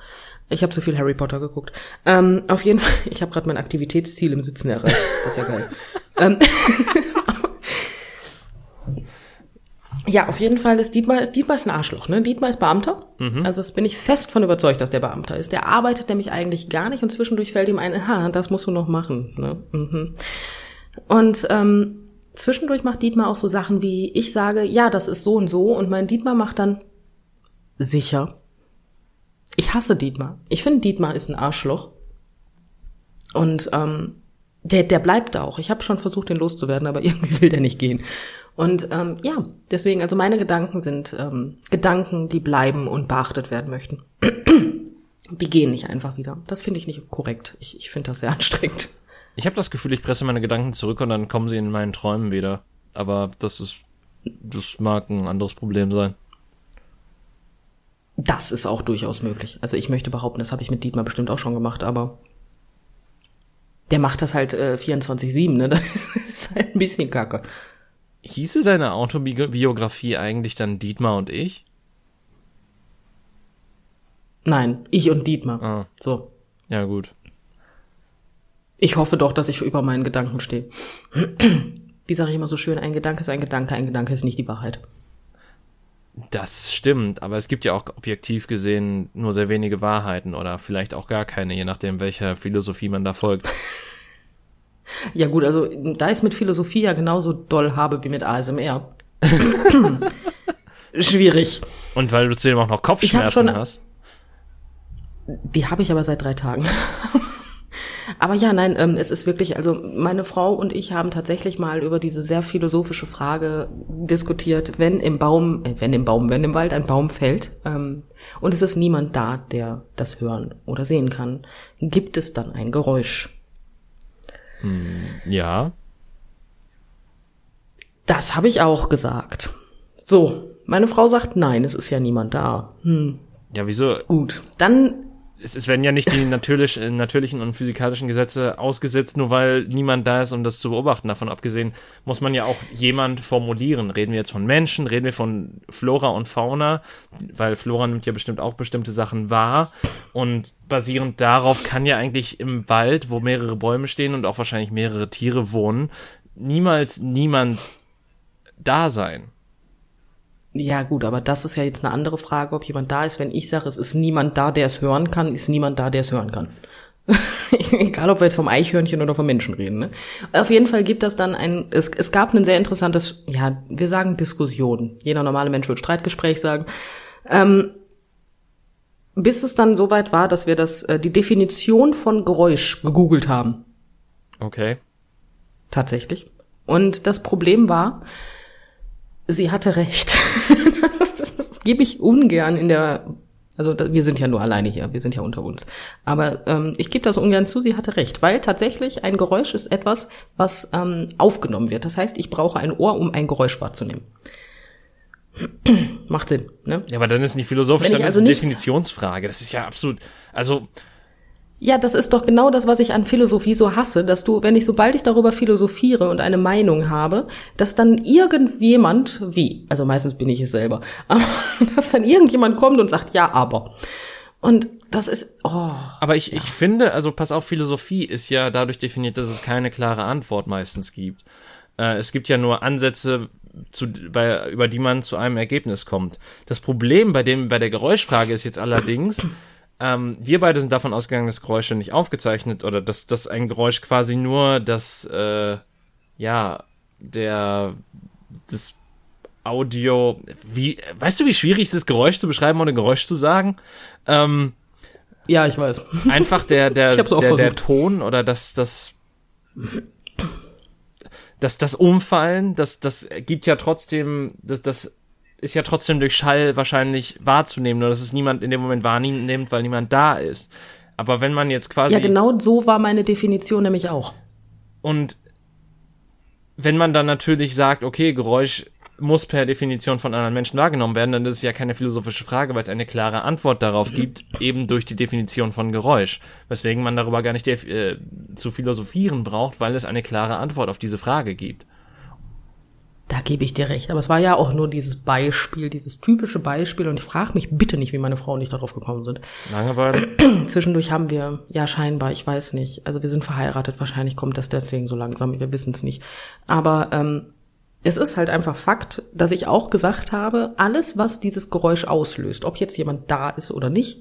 [SPEAKER 2] Ich habe zu viel Harry Potter geguckt. Ähm, auf jeden Fall, [laughs] ich habe gerade mein Aktivitätsziel im Sitzen erreicht. Das ist ja geil. [laughs] ähm, [laughs] ja, auf jeden Fall ist Dietmar, Dietmar ist ein Arschloch, ne? Dietmar ist Beamter. Mhm. Also das bin ich fest von überzeugt, dass der Beamter ist. Der arbeitet nämlich eigentlich gar nicht und zwischendurch fällt ihm ein, ha, das musst du noch machen. Ne? Mhm. Und ähm, zwischendurch macht Dietmar auch so Sachen wie, ich sage, ja, das ist so und so und mein Dietmar macht dann sicher. Ich hasse Dietmar. Ich finde, Dietmar ist ein Arschloch. Und ähm, der, der bleibt auch. Ich habe schon versucht, den loszuwerden, aber [laughs] irgendwie will der nicht gehen. Und ähm, ja, deswegen, also meine Gedanken sind ähm, Gedanken, die bleiben und beachtet werden möchten. [clears throat] die gehen nicht einfach wieder. Das finde ich nicht korrekt. Ich, ich finde das sehr anstrengend.
[SPEAKER 1] Ich habe das Gefühl, ich presse meine Gedanken zurück und dann kommen sie in meinen Träumen wieder. Aber das ist, das mag ein anderes Problem sein.
[SPEAKER 2] Das ist auch durchaus möglich. Also ich möchte behaupten, das habe ich mit Dietmar bestimmt auch schon gemacht, aber der macht das halt äh, 24-7, ne? [laughs] Das ist halt ein bisschen kacke.
[SPEAKER 1] Hieße deine Autobiografie eigentlich dann Dietmar und ich?
[SPEAKER 2] Nein, ich und Dietmar.
[SPEAKER 1] Ah. So. Ja, gut.
[SPEAKER 2] Ich hoffe doch, dass ich über meinen Gedanken stehe. [clears throat] Wie sage ich immer so schön, ein Gedanke ist ein Gedanke, ein Gedanke ist nicht die Wahrheit.
[SPEAKER 1] Das stimmt, aber es gibt ja auch objektiv gesehen nur sehr wenige Wahrheiten oder vielleicht auch gar keine, je nachdem, welcher Philosophie man da folgt. [laughs]
[SPEAKER 2] Ja gut, also da ich es mit Philosophie ja genauso doll habe wie mit ASMR. [laughs] Schwierig.
[SPEAKER 1] Und weil du zudem auch noch Kopfschmerzen hab hast.
[SPEAKER 2] Die habe ich aber seit drei Tagen. [laughs] aber ja, nein, ähm, es ist wirklich, also meine Frau und ich haben tatsächlich mal über diese sehr philosophische Frage diskutiert, wenn im Baum, äh, wenn im Baum, wenn im Wald ein Baum fällt ähm, und es ist niemand da, der das hören oder sehen kann, gibt es dann ein Geräusch.
[SPEAKER 1] Hm, ja.
[SPEAKER 2] Das habe ich auch gesagt. So, meine Frau sagt, nein, es ist ja niemand da. Hm.
[SPEAKER 1] Ja, wieso?
[SPEAKER 2] Gut, dann
[SPEAKER 1] es, es werden ja nicht die [laughs] natürlich, äh, natürlichen und physikalischen Gesetze ausgesetzt, nur weil niemand da ist, um das zu beobachten. Davon abgesehen muss man ja auch jemand formulieren. Reden wir jetzt von Menschen, reden wir von Flora und Fauna, weil Flora nimmt ja bestimmt auch bestimmte Sachen wahr und basierend darauf kann ja eigentlich im Wald, wo mehrere Bäume stehen und auch wahrscheinlich mehrere Tiere wohnen, niemals niemand da sein.
[SPEAKER 2] Ja, gut, aber das ist ja jetzt eine andere Frage, ob jemand da ist. Wenn ich sage, es ist niemand da, der es hören kann, ist niemand da, der es hören kann. [laughs] Egal, ob wir jetzt vom Eichhörnchen oder vom Menschen reden. Ne? Auf jeden Fall gibt das dann ein, es, es gab ein sehr interessantes, ja, wir sagen Diskussion. Jeder normale Mensch wird Streitgespräch sagen. Ähm, bis es dann soweit war, dass wir das, äh, die Definition von Geräusch gegoogelt haben.
[SPEAKER 1] Okay.
[SPEAKER 2] Tatsächlich. Und das Problem war, sie hatte recht. das [laughs] gebe ich ungern in der, also wir sind ja nur alleine hier, wir sind ja unter uns. Aber ähm, ich gebe das ungern zu, sie hatte recht, weil tatsächlich ein Geräusch ist etwas, was ähm, aufgenommen wird. Das heißt, ich brauche ein Ohr, um ein Geräusch wahrzunehmen. [clears throat] Macht Sinn, ne?
[SPEAKER 1] Ja, aber dann ist nicht philosophisch, dann also ist eine Definitionsfrage. Das ist ja absolut, also
[SPEAKER 2] ja, das ist doch genau das, was ich an Philosophie so hasse, dass du, wenn ich, sobald ich darüber philosophiere und eine Meinung habe, dass dann irgendjemand, wie, also meistens bin ich es selber, [laughs] aber dass dann irgendjemand kommt und sagt, ja, aber. Und das ist, oh.
[SPEAKER 1] Aber ich, ich finde, also pass auf, Philosophie ist ja dadurch definiert, dass es keine klare Antwort meistens gibt. Äh, es gibt ja nur Ansätze, zu, bei, über die man zu einem Ergebnis kommt. Das Problem bei dem, bei der Geräuschfrage ist jetzt allerdings, ähm, wir beide sind davon ausgegangen, dass Geräusche nicht aufgezeichnet oder dass, dass ein Geräusch quasi nur das, äh, ja, der, das Audio, wie, weißt du, wie schwierig es ist, Geräusch zu beschreiben, ohne Geräusch zu sagen? Ähm,
[SPEAKER 2] ja, ich weiß.
[SPEAKER 1] Einfach der, der, [laughs] der, der Ton oder das, das, das, das Umfallen, das, das gibt ja trotzdem, das, das ist ja trotzdem durch Schall wahrscheinlich wahrzunehmen, nur dass es niemand in dem Moment wahrnimmt, weil niemand da ist. Aber wenn man jetzt quasi.
[SPEAKER 2] Ja, genau so war meine Definition nämlich auch.
[SPEAKER 1] Und wenn man dann natürlich sagt, okay, Geräusch muss per Definition von anderen Menschen wahrgenommen werden, dann ist es ja keine philosophische Frage, weil es eine klare Antwort darauf gibt, eben durch die Definition von Geräusch. Weswegen man darüber gar nicht äh, zu philosophieren braucht, weil es eine klare Antwort auf diese Frage gibt.
[SPEAKER 2] Da gebe ich dir recht. Aber es war ja auch nur dieses Beispiel, dieses typische Beispiel. Und ich frage mich bitte nicht, wie meine Frau nicht darauf gekommen sind.
[SPEAKER 1] Langeweile? [clears throat]
[SPEAKER 2] Zwischendurch haben wir, ja scheinbar, ich weiß nicht. Also wir sind verheiratet, wahrscheinlich kommt das deswegen so langsam, wir wissen es nicht. Aber ähm, es ist halt einfach Fakt, dass ich auch gesagt habe, alles, was dieses Geräusch auslöst, ob jetzt jemand da ist oder nicht,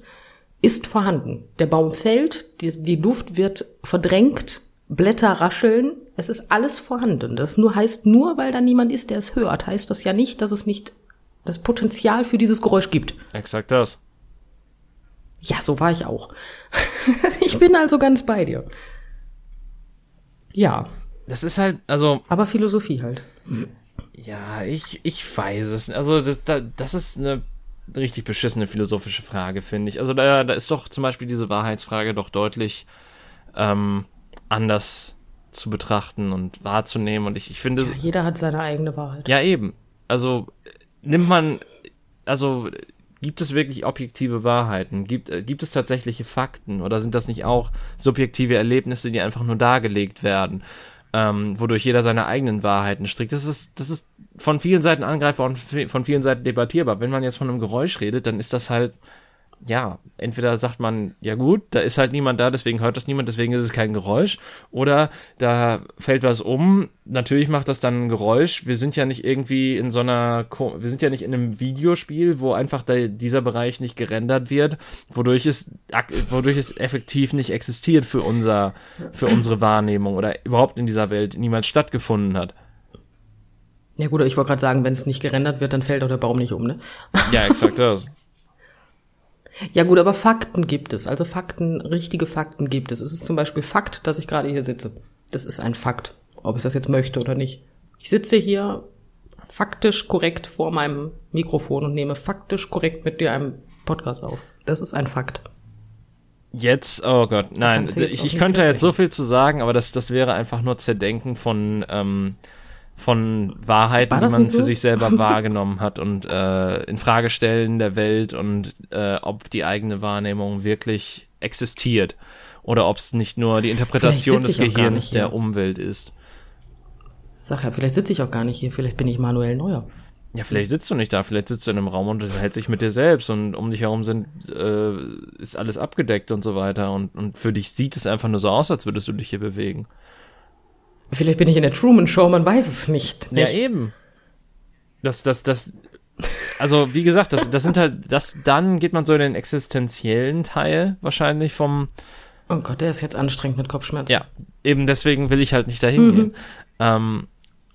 [SPEAKER 2] ist vorhanden. Der Baum fällt, die, die Luft wird verdrängt, Blätter rascheln, es ist alles vorhanden. Das nur heißt nur, weil da niemand ist, der es hört, heißt das ja nicht, dass es nicht das Potenzial für dieses Geräusch gibt.
[SPEAKER 1] Exakt das.
[SPEAKER 2] Ja, so war ich auch. [laughs] ich bin also ganz bei dir. Ja.
[SPEAKER 1] Das ist halt, also.
[SPEAKER 2] Aber Philosophie halt.
[SPEAKER 1] Ja, ich, ich weiß es. Also, das, das ist eine richtig beschissene philosophische Frage, finde ich. Also, da, da ist doch zum Beispiel diese Wahrheitsfrage doch deutlich ähm, anders zu betrachten und wahrzunehmen. Und ich, ich finde. Ja,
[SPEAKER 2] jeder hat seine eigene Wahrheit.
[SPEAKER 1] Ja, eben. Also, nimmt man. Also, gibt es wirklich objektive Wahrheiten? Gibt, äh, gibt es tatsächliche Fakten? Oder sind das nicht auch subjektive Erlebnisse, die einfach nur dargelegt werden? ähm, wodurch jeder seine eigenen Wahrheiten strickt. Das ist, das ist von vielen Seiten angreifbar und von vielen Seiten debattierbar. Wenn man jetzt von einem Geräusch redet, dann ist das halt ja, entweder sagt man, ja gut, da ist halt niemand da, deswegen hört das niemand, deswegen ist es kein Geräusch. Oder da fällt was um, natürlich macht das dann ein Geräusch. Wir sind ja nicht irgendwie in so einer, wir sind ja nicht in einem Videospiel, wo einfach da, dieser Bereich nicht gerendert wird, wodurch es, wodurch es effektiv nicht existiert für unser, für unsere Wahrnehmung oder überhaupt in dieser Welt niemals stattgefunden hat.
[SPEAKER 2] Ja gut, ich wollte gerade sagen, wenn es nicht gerendert wird, dann fällt auch der Baum nicht um, ne?
[SPEAKER 1] Ja, exakt das. [laughs]
[SPEAKER 2] Ja gut, aber Fakten gibt es. Also Fakten, richtige Fakten gibt es. Es ist zum Beispiel Fakt, dass ich gerade hier sitze. Das ist ein Fakt, ob ich das jetzt möchte oder nicht. Ich sitze hier faktisch korrekt vor meinem Mikrofon und nehme faktisch korrekt mit dir einen Podcast auf. Das ist ein Fakt.
[SPEAKER 1] Jetzt, oh Gott, nein, ich, ich könnte jetzt so viel zu sagen, aber das, das wäre einfach nur Zerdenken von ähm, von Wahrheiten, die man so? für sich selber [laughs] wahrgenommen hat und äh, in Frage stellen der Welt und äh, ob die eigene Wahrnehmung wirklich existiert oder ob es nicht nur die Interpretation des Gehirns der Umwelt ist.
[SPEAKER 2] Sag ja, vielleicht sitze ich auch gar nicht hier, vielleicht bin ich Manuel Neuer.
[SPEAKER 1] Ja, vielleicht sitzt du nicht da, vielleicht sitzt du in einem Raum und unterhältst dich mit dir selbst und um dich herum sind, äh, ist alles abgedeckt und so weiter und, und für dich sieht es einfach nur so aus, als würdest du dich hier bewegen.
[SPEAKER 2] Vielleicht bin ich in der Truman Show, man weiß es nicht.
[SPEAKER 1] nicht? Ja, eben. Das, das, das, also wie gesagt, das, das sind halt, das, dann geht man so in den existenziellen Teil wahrscheinlich vom.
[SPEAKER 2] Oh Gott, der ist jetzt anstrengend mit Kopfschmerzen.
[SPEAKER 1] Ja, eben deswegen will ich halt nicht dahin mhm. gehen. Ähm,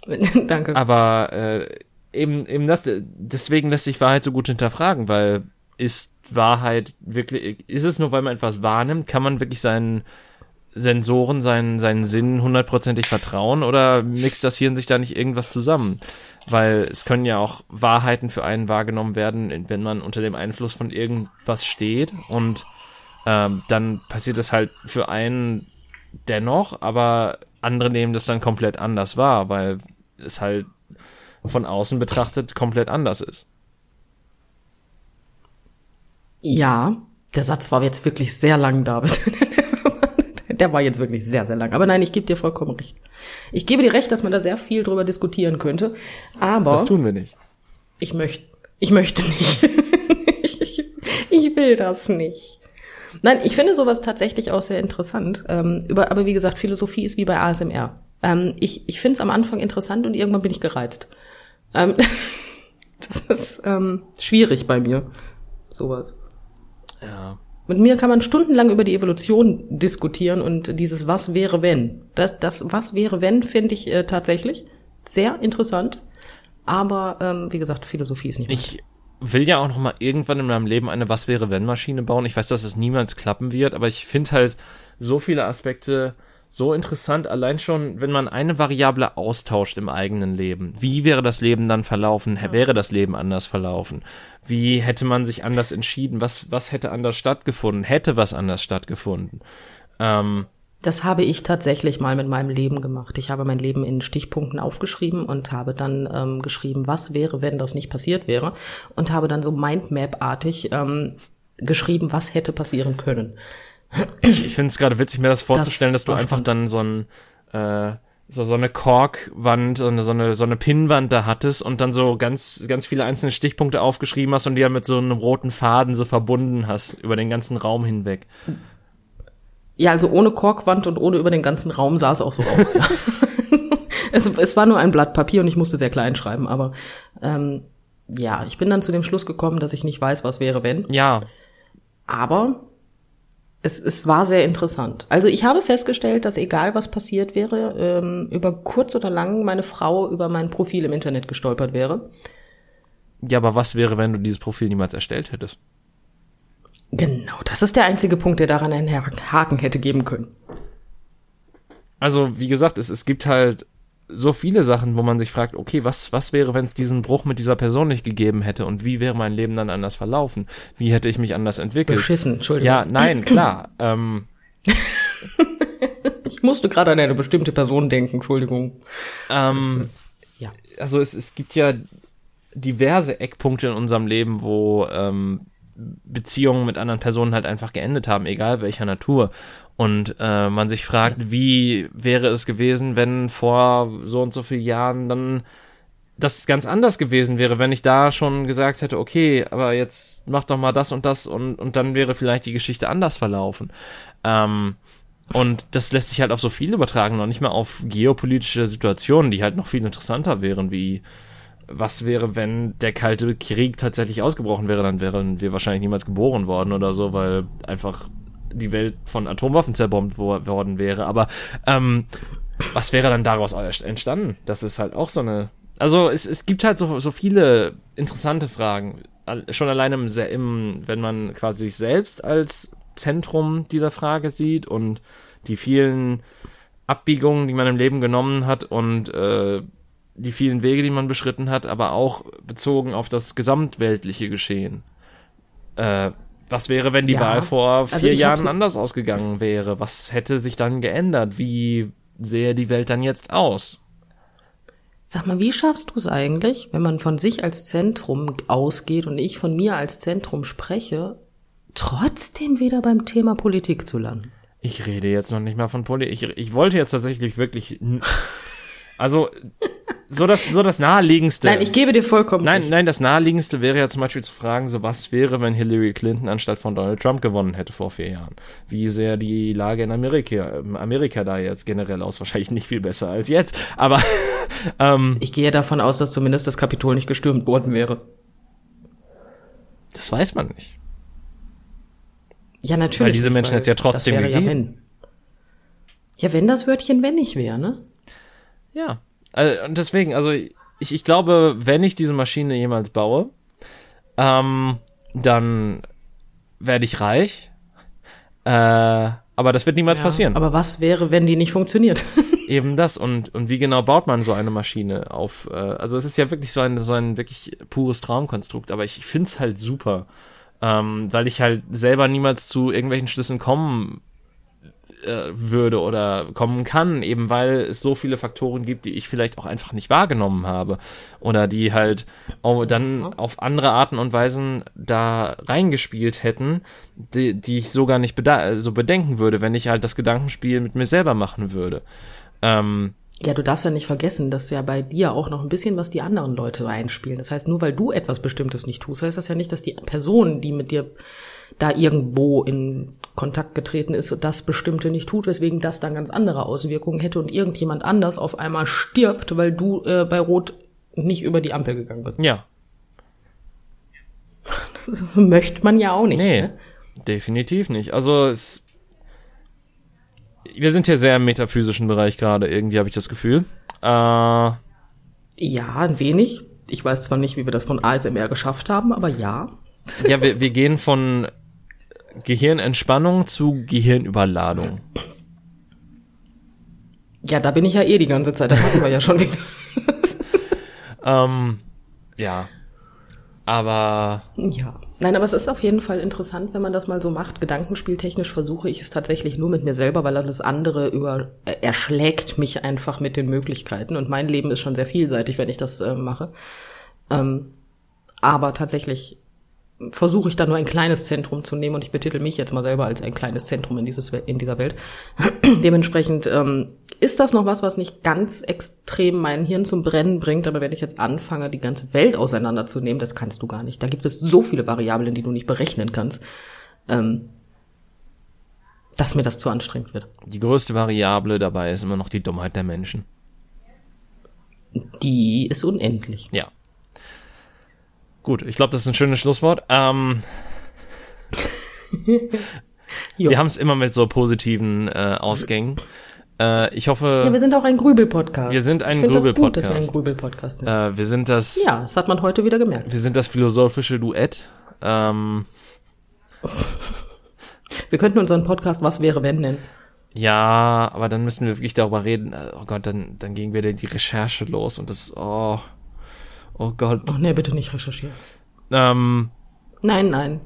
[SPEAKER 1] [laughs]
[SPEAKER 2] Danke.
[SPEAKER 1] Aber äh, eben, eben das, deswegen lässt sich Wahrheit so gut hinterfragen, weil ist Wahrheit wirklich, ist es nur, weil man etwas wahrnimmt, kann man wirklich seinen Sensoren, seinen, seinen Sinn hundertprozentig vertrauen oder mixt das Hirn sich da nicht irgendwas zusammen? Weil es können ja auch Wahrheiten für einen wahrgenommen werden, wenn man unter dem Einfluss von irgendwas steht und ähm, dann passiert es halt für einen dennoch, aber andere nehmen das dann komplett anders wahr, weil es halt von außen betrachtet komplett anders ist.
[SPEAKER 2] Ja, der Satz war jetzt wirklich sehr lang, David. [laughs] der war jetzt wirklich sehr, sehr lang. Aber nein, ich gebe dir vollkommen recht. Ich gebe dir recht, dass man da sehr viel drüber diskutieren könnte. Aber.
[SPEAKER 1] Das tun wir nicht.
[SPEAKER 2] Ich möchte, ich möchte nicht. ich, [laughs] ich will das nicht. Nein, ich finde sowas tatsächlich auch sehr interessant. Ähm, über, aber wie gesagt, Philosophie ist wie bei ASMR. Ähm, ich ich finde es am Anfang interessant und irgendwann bin ich gereizt. Ähm, [laughs] das ist ähm, schwierig bei mir. Sowas.
[SPEAKER 1] Ja.
[SPEAKER 2] Mit mir kann man stundenlang über die Evolution diskutieren und dieses Was wäre wenn. Das, das Was wäre wenn finde ich äh, tatsächlich sehr interessant. Aber ähm, wie gesagt, Philosophie ist nicht.
[SPEAKER 1] Ich will ja auch noch mal irgendwann in meinem Leben eine Was wäre wenn Maschine bauen. Ich weiß, dass es niemals klappen wird, aber ich finde halt so viele Aspekte so interessant, allein schon, wenn man eine Variable austauscht im eigenen Leben. Wie wäre das Leben dann verlaufen? Wäre das Leben anders verlaufen? Wie hätte man sich anders entschieden? Was, was hätte anders stattgefunden? Hätte was anders stattgefunden? Ähm,
[SPEAKER 2] das habe ich tatsächlich mal mit meinem Leben gemacht. Ich habe mein Leben in Stichpunkten aufgeschrieben und habe dann ähm, geschrieben, was wäre, wenn das nicht passiert wäre. Und habe dann so Mindmap-artig ähm, geschrieben, was hätte passieren können.
[SPEAKER 1] Ich, ich finde es gerade witzig, mir das vorzustellen, das dass du einfach dann so ein äh, so, so eine Korkwand, so eine, so eine, so eine Pinnwand da hattest und dann so ganz, ganz viele einzelne Stichpunkte aufgeschrieben hast und die ja mit so einem roten Faden so verbunden hast über den ganzen Raum hinweg.
[SPEAKER 2] Ja, also ohne Korkwand und ohne über den ganzen Raum sah es auch so aus, ja. [laughs] es, es war nur ein Blatt Papier und ich musste sehr klein schreiben, aber ähm, ja, ich bin dann zu dem Schluss gekommen, dass ich nicht weiß, was wäre, wenn.
[SPEAKER 1] Ja.
[SPEAKER 2] Aber es, es war sehr interessant. Also ich habe festgestellt, dass egal was passiert wäre, ähm, über kurz oder lang meine Frau über mein Profil im Internet gestolpert wäre.
[SPEAKER 1] Ja, aber was wäre, wenn du dieses Profil niemals erstellt hättest?
[SPEAKER 2] Genau, das ist der einzige Punkt, der daran einen Haken hätte geben können.
[SPEAKER 1] Also, wie gesagt, es, es gibt halt so viele Sachen, wo man sich fragt, okay, was, was wäre, wenn es diesen Bruch mit dieser Person nicht gegeben hätte und wie wäre mein Leben dann anders verlaufen? Wie hätte ich mich anders entwickelt?
[SPEAKER 2] Beschissen, Entschuldigung.
[SPEAKER 1] Ja, nein, klar. ähm. [laughs]
[SPEAKER 2] ich musste gerade an eine bestimmte Person denken, Entschuldigung.
[SPEAKER 1] Ähm, das, ja. Also es, es gibt ja diverse Eckpunkte in unserem Leben, wo ähm, Beziehungen mit anderen Personen halt einfach geendet haben, egal welcher Natur. Und äh, man sich fragt, wie wäre es gewesen, wenn vor so und so vielen Jahren dann das ganz anders gewesen wäre, wenn ich da schon gesagt hätte, okay, aber jetzt mach doch mal das und das und, und dann wäre vielleicht die Geschichte anders verlaufen. Ähm, und das lässt sich halt auf so viel übertragen, noch nicht mal auf geopolitische Situationen, die halt noch viel interessanter wären, wie was wäre, wenn der Kalte Krieg tatsächlich ausgebrochen wäre, dann wären wir wahrscheinlich niemals geboren worden oder so, weil einfach die Welt von Atomwaffen zerbombt wo worden wäre. Aber ähm, was wäre dann daraus entstanden? Das ist halt auch so eine. Also es, es gibt halt so, so viele interessante Fragen. Schon allein im, im, wenn man quasi sich selbst als Zentrum dieser Frage sieht und die vielen Abbiegungen, die man im Leben genommen hat und äh, die vielen Wege, die man beschritten hat, aber auch bezogen auf das gesamtweltliche Geschehen. Äh, was wäre, wenn die ja, Wahl vor also vier also Jahren anders ausgegangen wäre? Was hätte sich dann geändert? Wie sähe die Welt dann jetzt aus?
[SPEAKER 2] Sag mal, wie schaffst du es eigentlich, wenn man von sich als Zentrum ausgeht und ich von mir als Zentrum spreche, trotzdem wieder beim Thema Politik zu landen?
[SPEAKER 1] Ich rede jetzt noch nicht mal von Politik. Ich, ich wollte jetzt tatsächlich wirklich. [laughs] Also, so das, so das naheliegendste.
[SPEAKER 2] Nein, ich gebe dir vollkommen.
[SPEAKER 1] Nein, recht. nein, das naheliegendste wäre ja zum Beispiel zu fragen, so was wäre, wenn Hillary Clinton anstatt von Donald Trump gewonnen hätte vor vier Jahren? Wie sähe die Lage in Amerika, ähm, Amerika da jetzt generell aus? Wahrscheinlich nicht viel besser als jetzt, aber, [laughs]
[SPEAKER 2] ähm, Ich gehe davon aus, dass zumindest das Kapitol nicht gestürmt worden wäre.
[SPEAKER 1] Das weiß man nicht.
[SPEAKER 2] Ja, natürlich.
[SPEAKER 1] Weil diese Menschen jetzt ja trotzdem
[SPEAKER 2] das wäre gegeben. Ja, wenn. ja, wenn das Wörtchen wenn nicht wäre, ne?
[SPEAKER 1] Ja. Also, und deswegen, also ich, ich glaube, wenn ich diese Maschine jemals baue, ähm, dann werde ich reich. Äh, aber das wird niemals ja, passieren.
[SPEAKER 2] Aber was wäre, wenn die nicht funktioniert? [laughs]
[SPEAKER 1] Eben das. Und, und wie genau baut man so eine Maschine auf? Äh, also es ist ja wirklich so ein, so ein wirklich pures Traumkonstrukt, aber ich, ich finde es halt super. Ähm, weil ich halt selber niemals zu irgendwelchen Schlüssen kommen äh, würde oder kommen kann, eben weil es so viele Faktoren gibt, die ich vielleicht auch einfach nicht wahrgenommen habe oder die halt auch dann auf andere Arten und Weisen da reingespielt hätten, die, die ich so gar nicht so bedenken würde, wenn ich halt das Gedankenspiel mit mir selber machen würde. Ähm,
[SPEAKER 2] ja, du darfst ja nicht vergessen, dass ja bei dir auch noch ein bisschen was die anderen Leute einspielen. Das heißt, nur weil du etwas Bestimmtes nicht tust, heißt das ja nicht, dass die Personen, die mit dir da irgendwo in Kontakt getreten ist und das Bestimmte nicht tut, weswegen das dann ganz andere Auswirkungen hätte und irgendjemand anders auf einmal stirbt, weil du äh, bei Rot nicht über die Ampel gegangen bist.
[SPEAKER 1] Ja. [laughs]
[SPEAKER 2] Das möchte man ja auch nicht.
[SPEAKER 1] Nee,
[SPEAKER 2] Ne?
[SPEAKER 1] definitiv nicht. Also es. Wir sind hier sehr im metaphysischen Bereich gerade, irgendwie habe ich das Gefühl. Äh,
[SPEAKER 2] Ja, ein wenig. Ich weiß zwar nicht, wie wir das von ASMR geschafft haben, aber ja.
[SPEAKER 1] ja, wir, wir gehen von Gehirnentspannung zu Gehirnüberladung.
[SPEAKER 2] Ja, da bin ich ja eh die ganze Zeit. Das hatten wir ja schon wieder.
[SPEAKER 1] Ähm, ja. Aber
[SPEAKER 2] Ja. Nein, aber es ist auf jeden Fall interessant, wenn man das mal so macht. Gedankenspieltechnisch versuche ich es tatsächlich nur mit mir selber, weil alles andere über äh, erschlägt mich einfach mit den Möglichkeiten. Und mein Leben ist schon sehr vielseitig, wenn ich das äh, mache. Ähm, aber tatsächlich versuche ich da nur ein kleines Zentrum zu nehmen und ich betitel mich jetzt mal selber als ein kleines Zentrum in, dieses, in dieser Welt. [clears throat] Dementsprechend ähm, ist das noch was, was nicht ganz extrem mein Hirn zum Brennen bringt, aber wenn ich jetzt anfange, die ganze Welt auseinanderzunehmen, das kannst du gar nicht. Da gibt es so viele Variablen, die du nicht berechnen kannst, ähm, dass mir das zu anstrengend wird.
[SPEAKER 1] die größte Variable dabei ist immer noch die Dummheit der Menschen.
[SPEAKER 2] Die ist unendlich.
[SPEAKER 1] Ja. Gut, ich glaube, das ist ein schönes Schlusswort. Ähm, [laughs] wir haben es immer mit so positiven äh, Ausgängen. Äh, ich hoffe,
[SPEAKER 2] Ja, wir sind auch ein Grübel-Podcast.
[SPEAKER 1] Wir sind ein
[SPEAKER 2] wir ein
[SPEAKER 1] Grübel-Podcast.
[SPEAKER 2] Grübel-Podcast sind.
[SPEAKER 1] äh, wir sind das,
[SPEAKER 2] Ja, das hat man heute wieder gemerkt.
[SPEAKER 1] wir sind das philosophische Duett. Ähm,
[SPEAKER 2] Wir könnten unseren Podcast Was wäre wenn nennen.
[SPEAKER 1] ja, aber dann müssen wir wirklich darüber reden. Äh, Oh Gott, dann, dann ging wieder die Recherche los und das, oh, oh Gott.
[SPEAKER 2] Ach nee, bitte nicht recherchieren.
[SPEAKER 1] Ähm,
[SPEAKER 2] Nein, nein.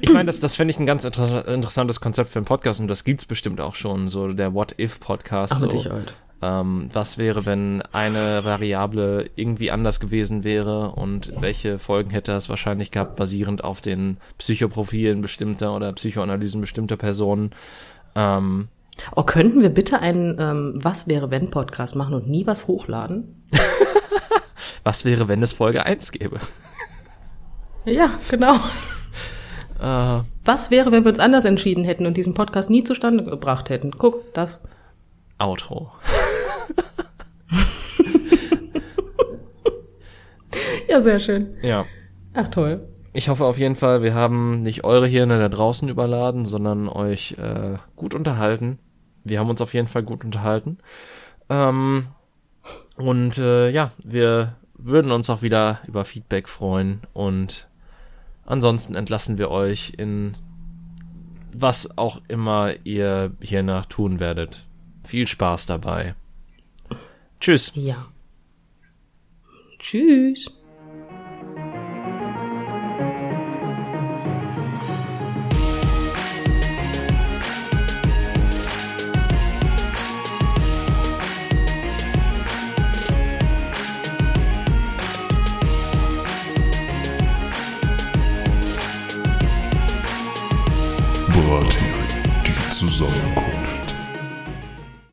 [SPEAKER 1] ich meine, das, das fände ich ein ganz inter interessantes Konzept für einen Podcast und das gibt's bestimmt auch schon, so der What-If-Podcast.
[SPEAKER 2] Ach, mit
[SPEAKER 1] so.
[SPEAKER 2] Sicherheit.
[SPEAKER 1] Ähm, was wäre, wenn eine Variable irgendwie anders gewesen wäre und welche Folgen hätte es wahrscheinlich gehabt, basierend auf den Psychoprofilen bestimmter oder Psychoanalysen bestimmter Personen. Ähm,
[SPEAKER 2] Oh, könnten wir bitte einen ähm, Was wäre wenn Podcast machen und nie was hochladen? [laughs]
[SPEAKER 1] was wäre, wenn es Folge 1 gäbe?
[SPEAKER 2] Ja, genau. [laughs]
[SPEAKER 1] Äh,
[SPEAKER 2] Was wäre, wenn wir uns anders entschieden hätten und diesen Podcast nie zustande gebracht hätten? Guck, das.
[SPEAKER 1] Outro. [laughs]
[SPEAKER 2] Ja, sehr schön.
[SPEAKER 1] Ja.
[SPEAKER 2] Ach toll.
[SPEAKER 1] Ich hoffe auf jeden Fall, wir haben nicht eure Hirne da draußen überladen, sondern euch äh, gut unterhalten. Wir haben uns auf jeden Fall gut unterhalten. Ähm, und äh, ja, wir würden uns auch wieder über Feedback freuen. Und ansonsten entlassen wir euch in was auch immer ihr hiernach tun werdet. Viel Spaß dabei. Tschüss.
[SPEAKER 2] Ja. Tschüss.
[SPEAKER 3] Bratin, die Zusammenkunft.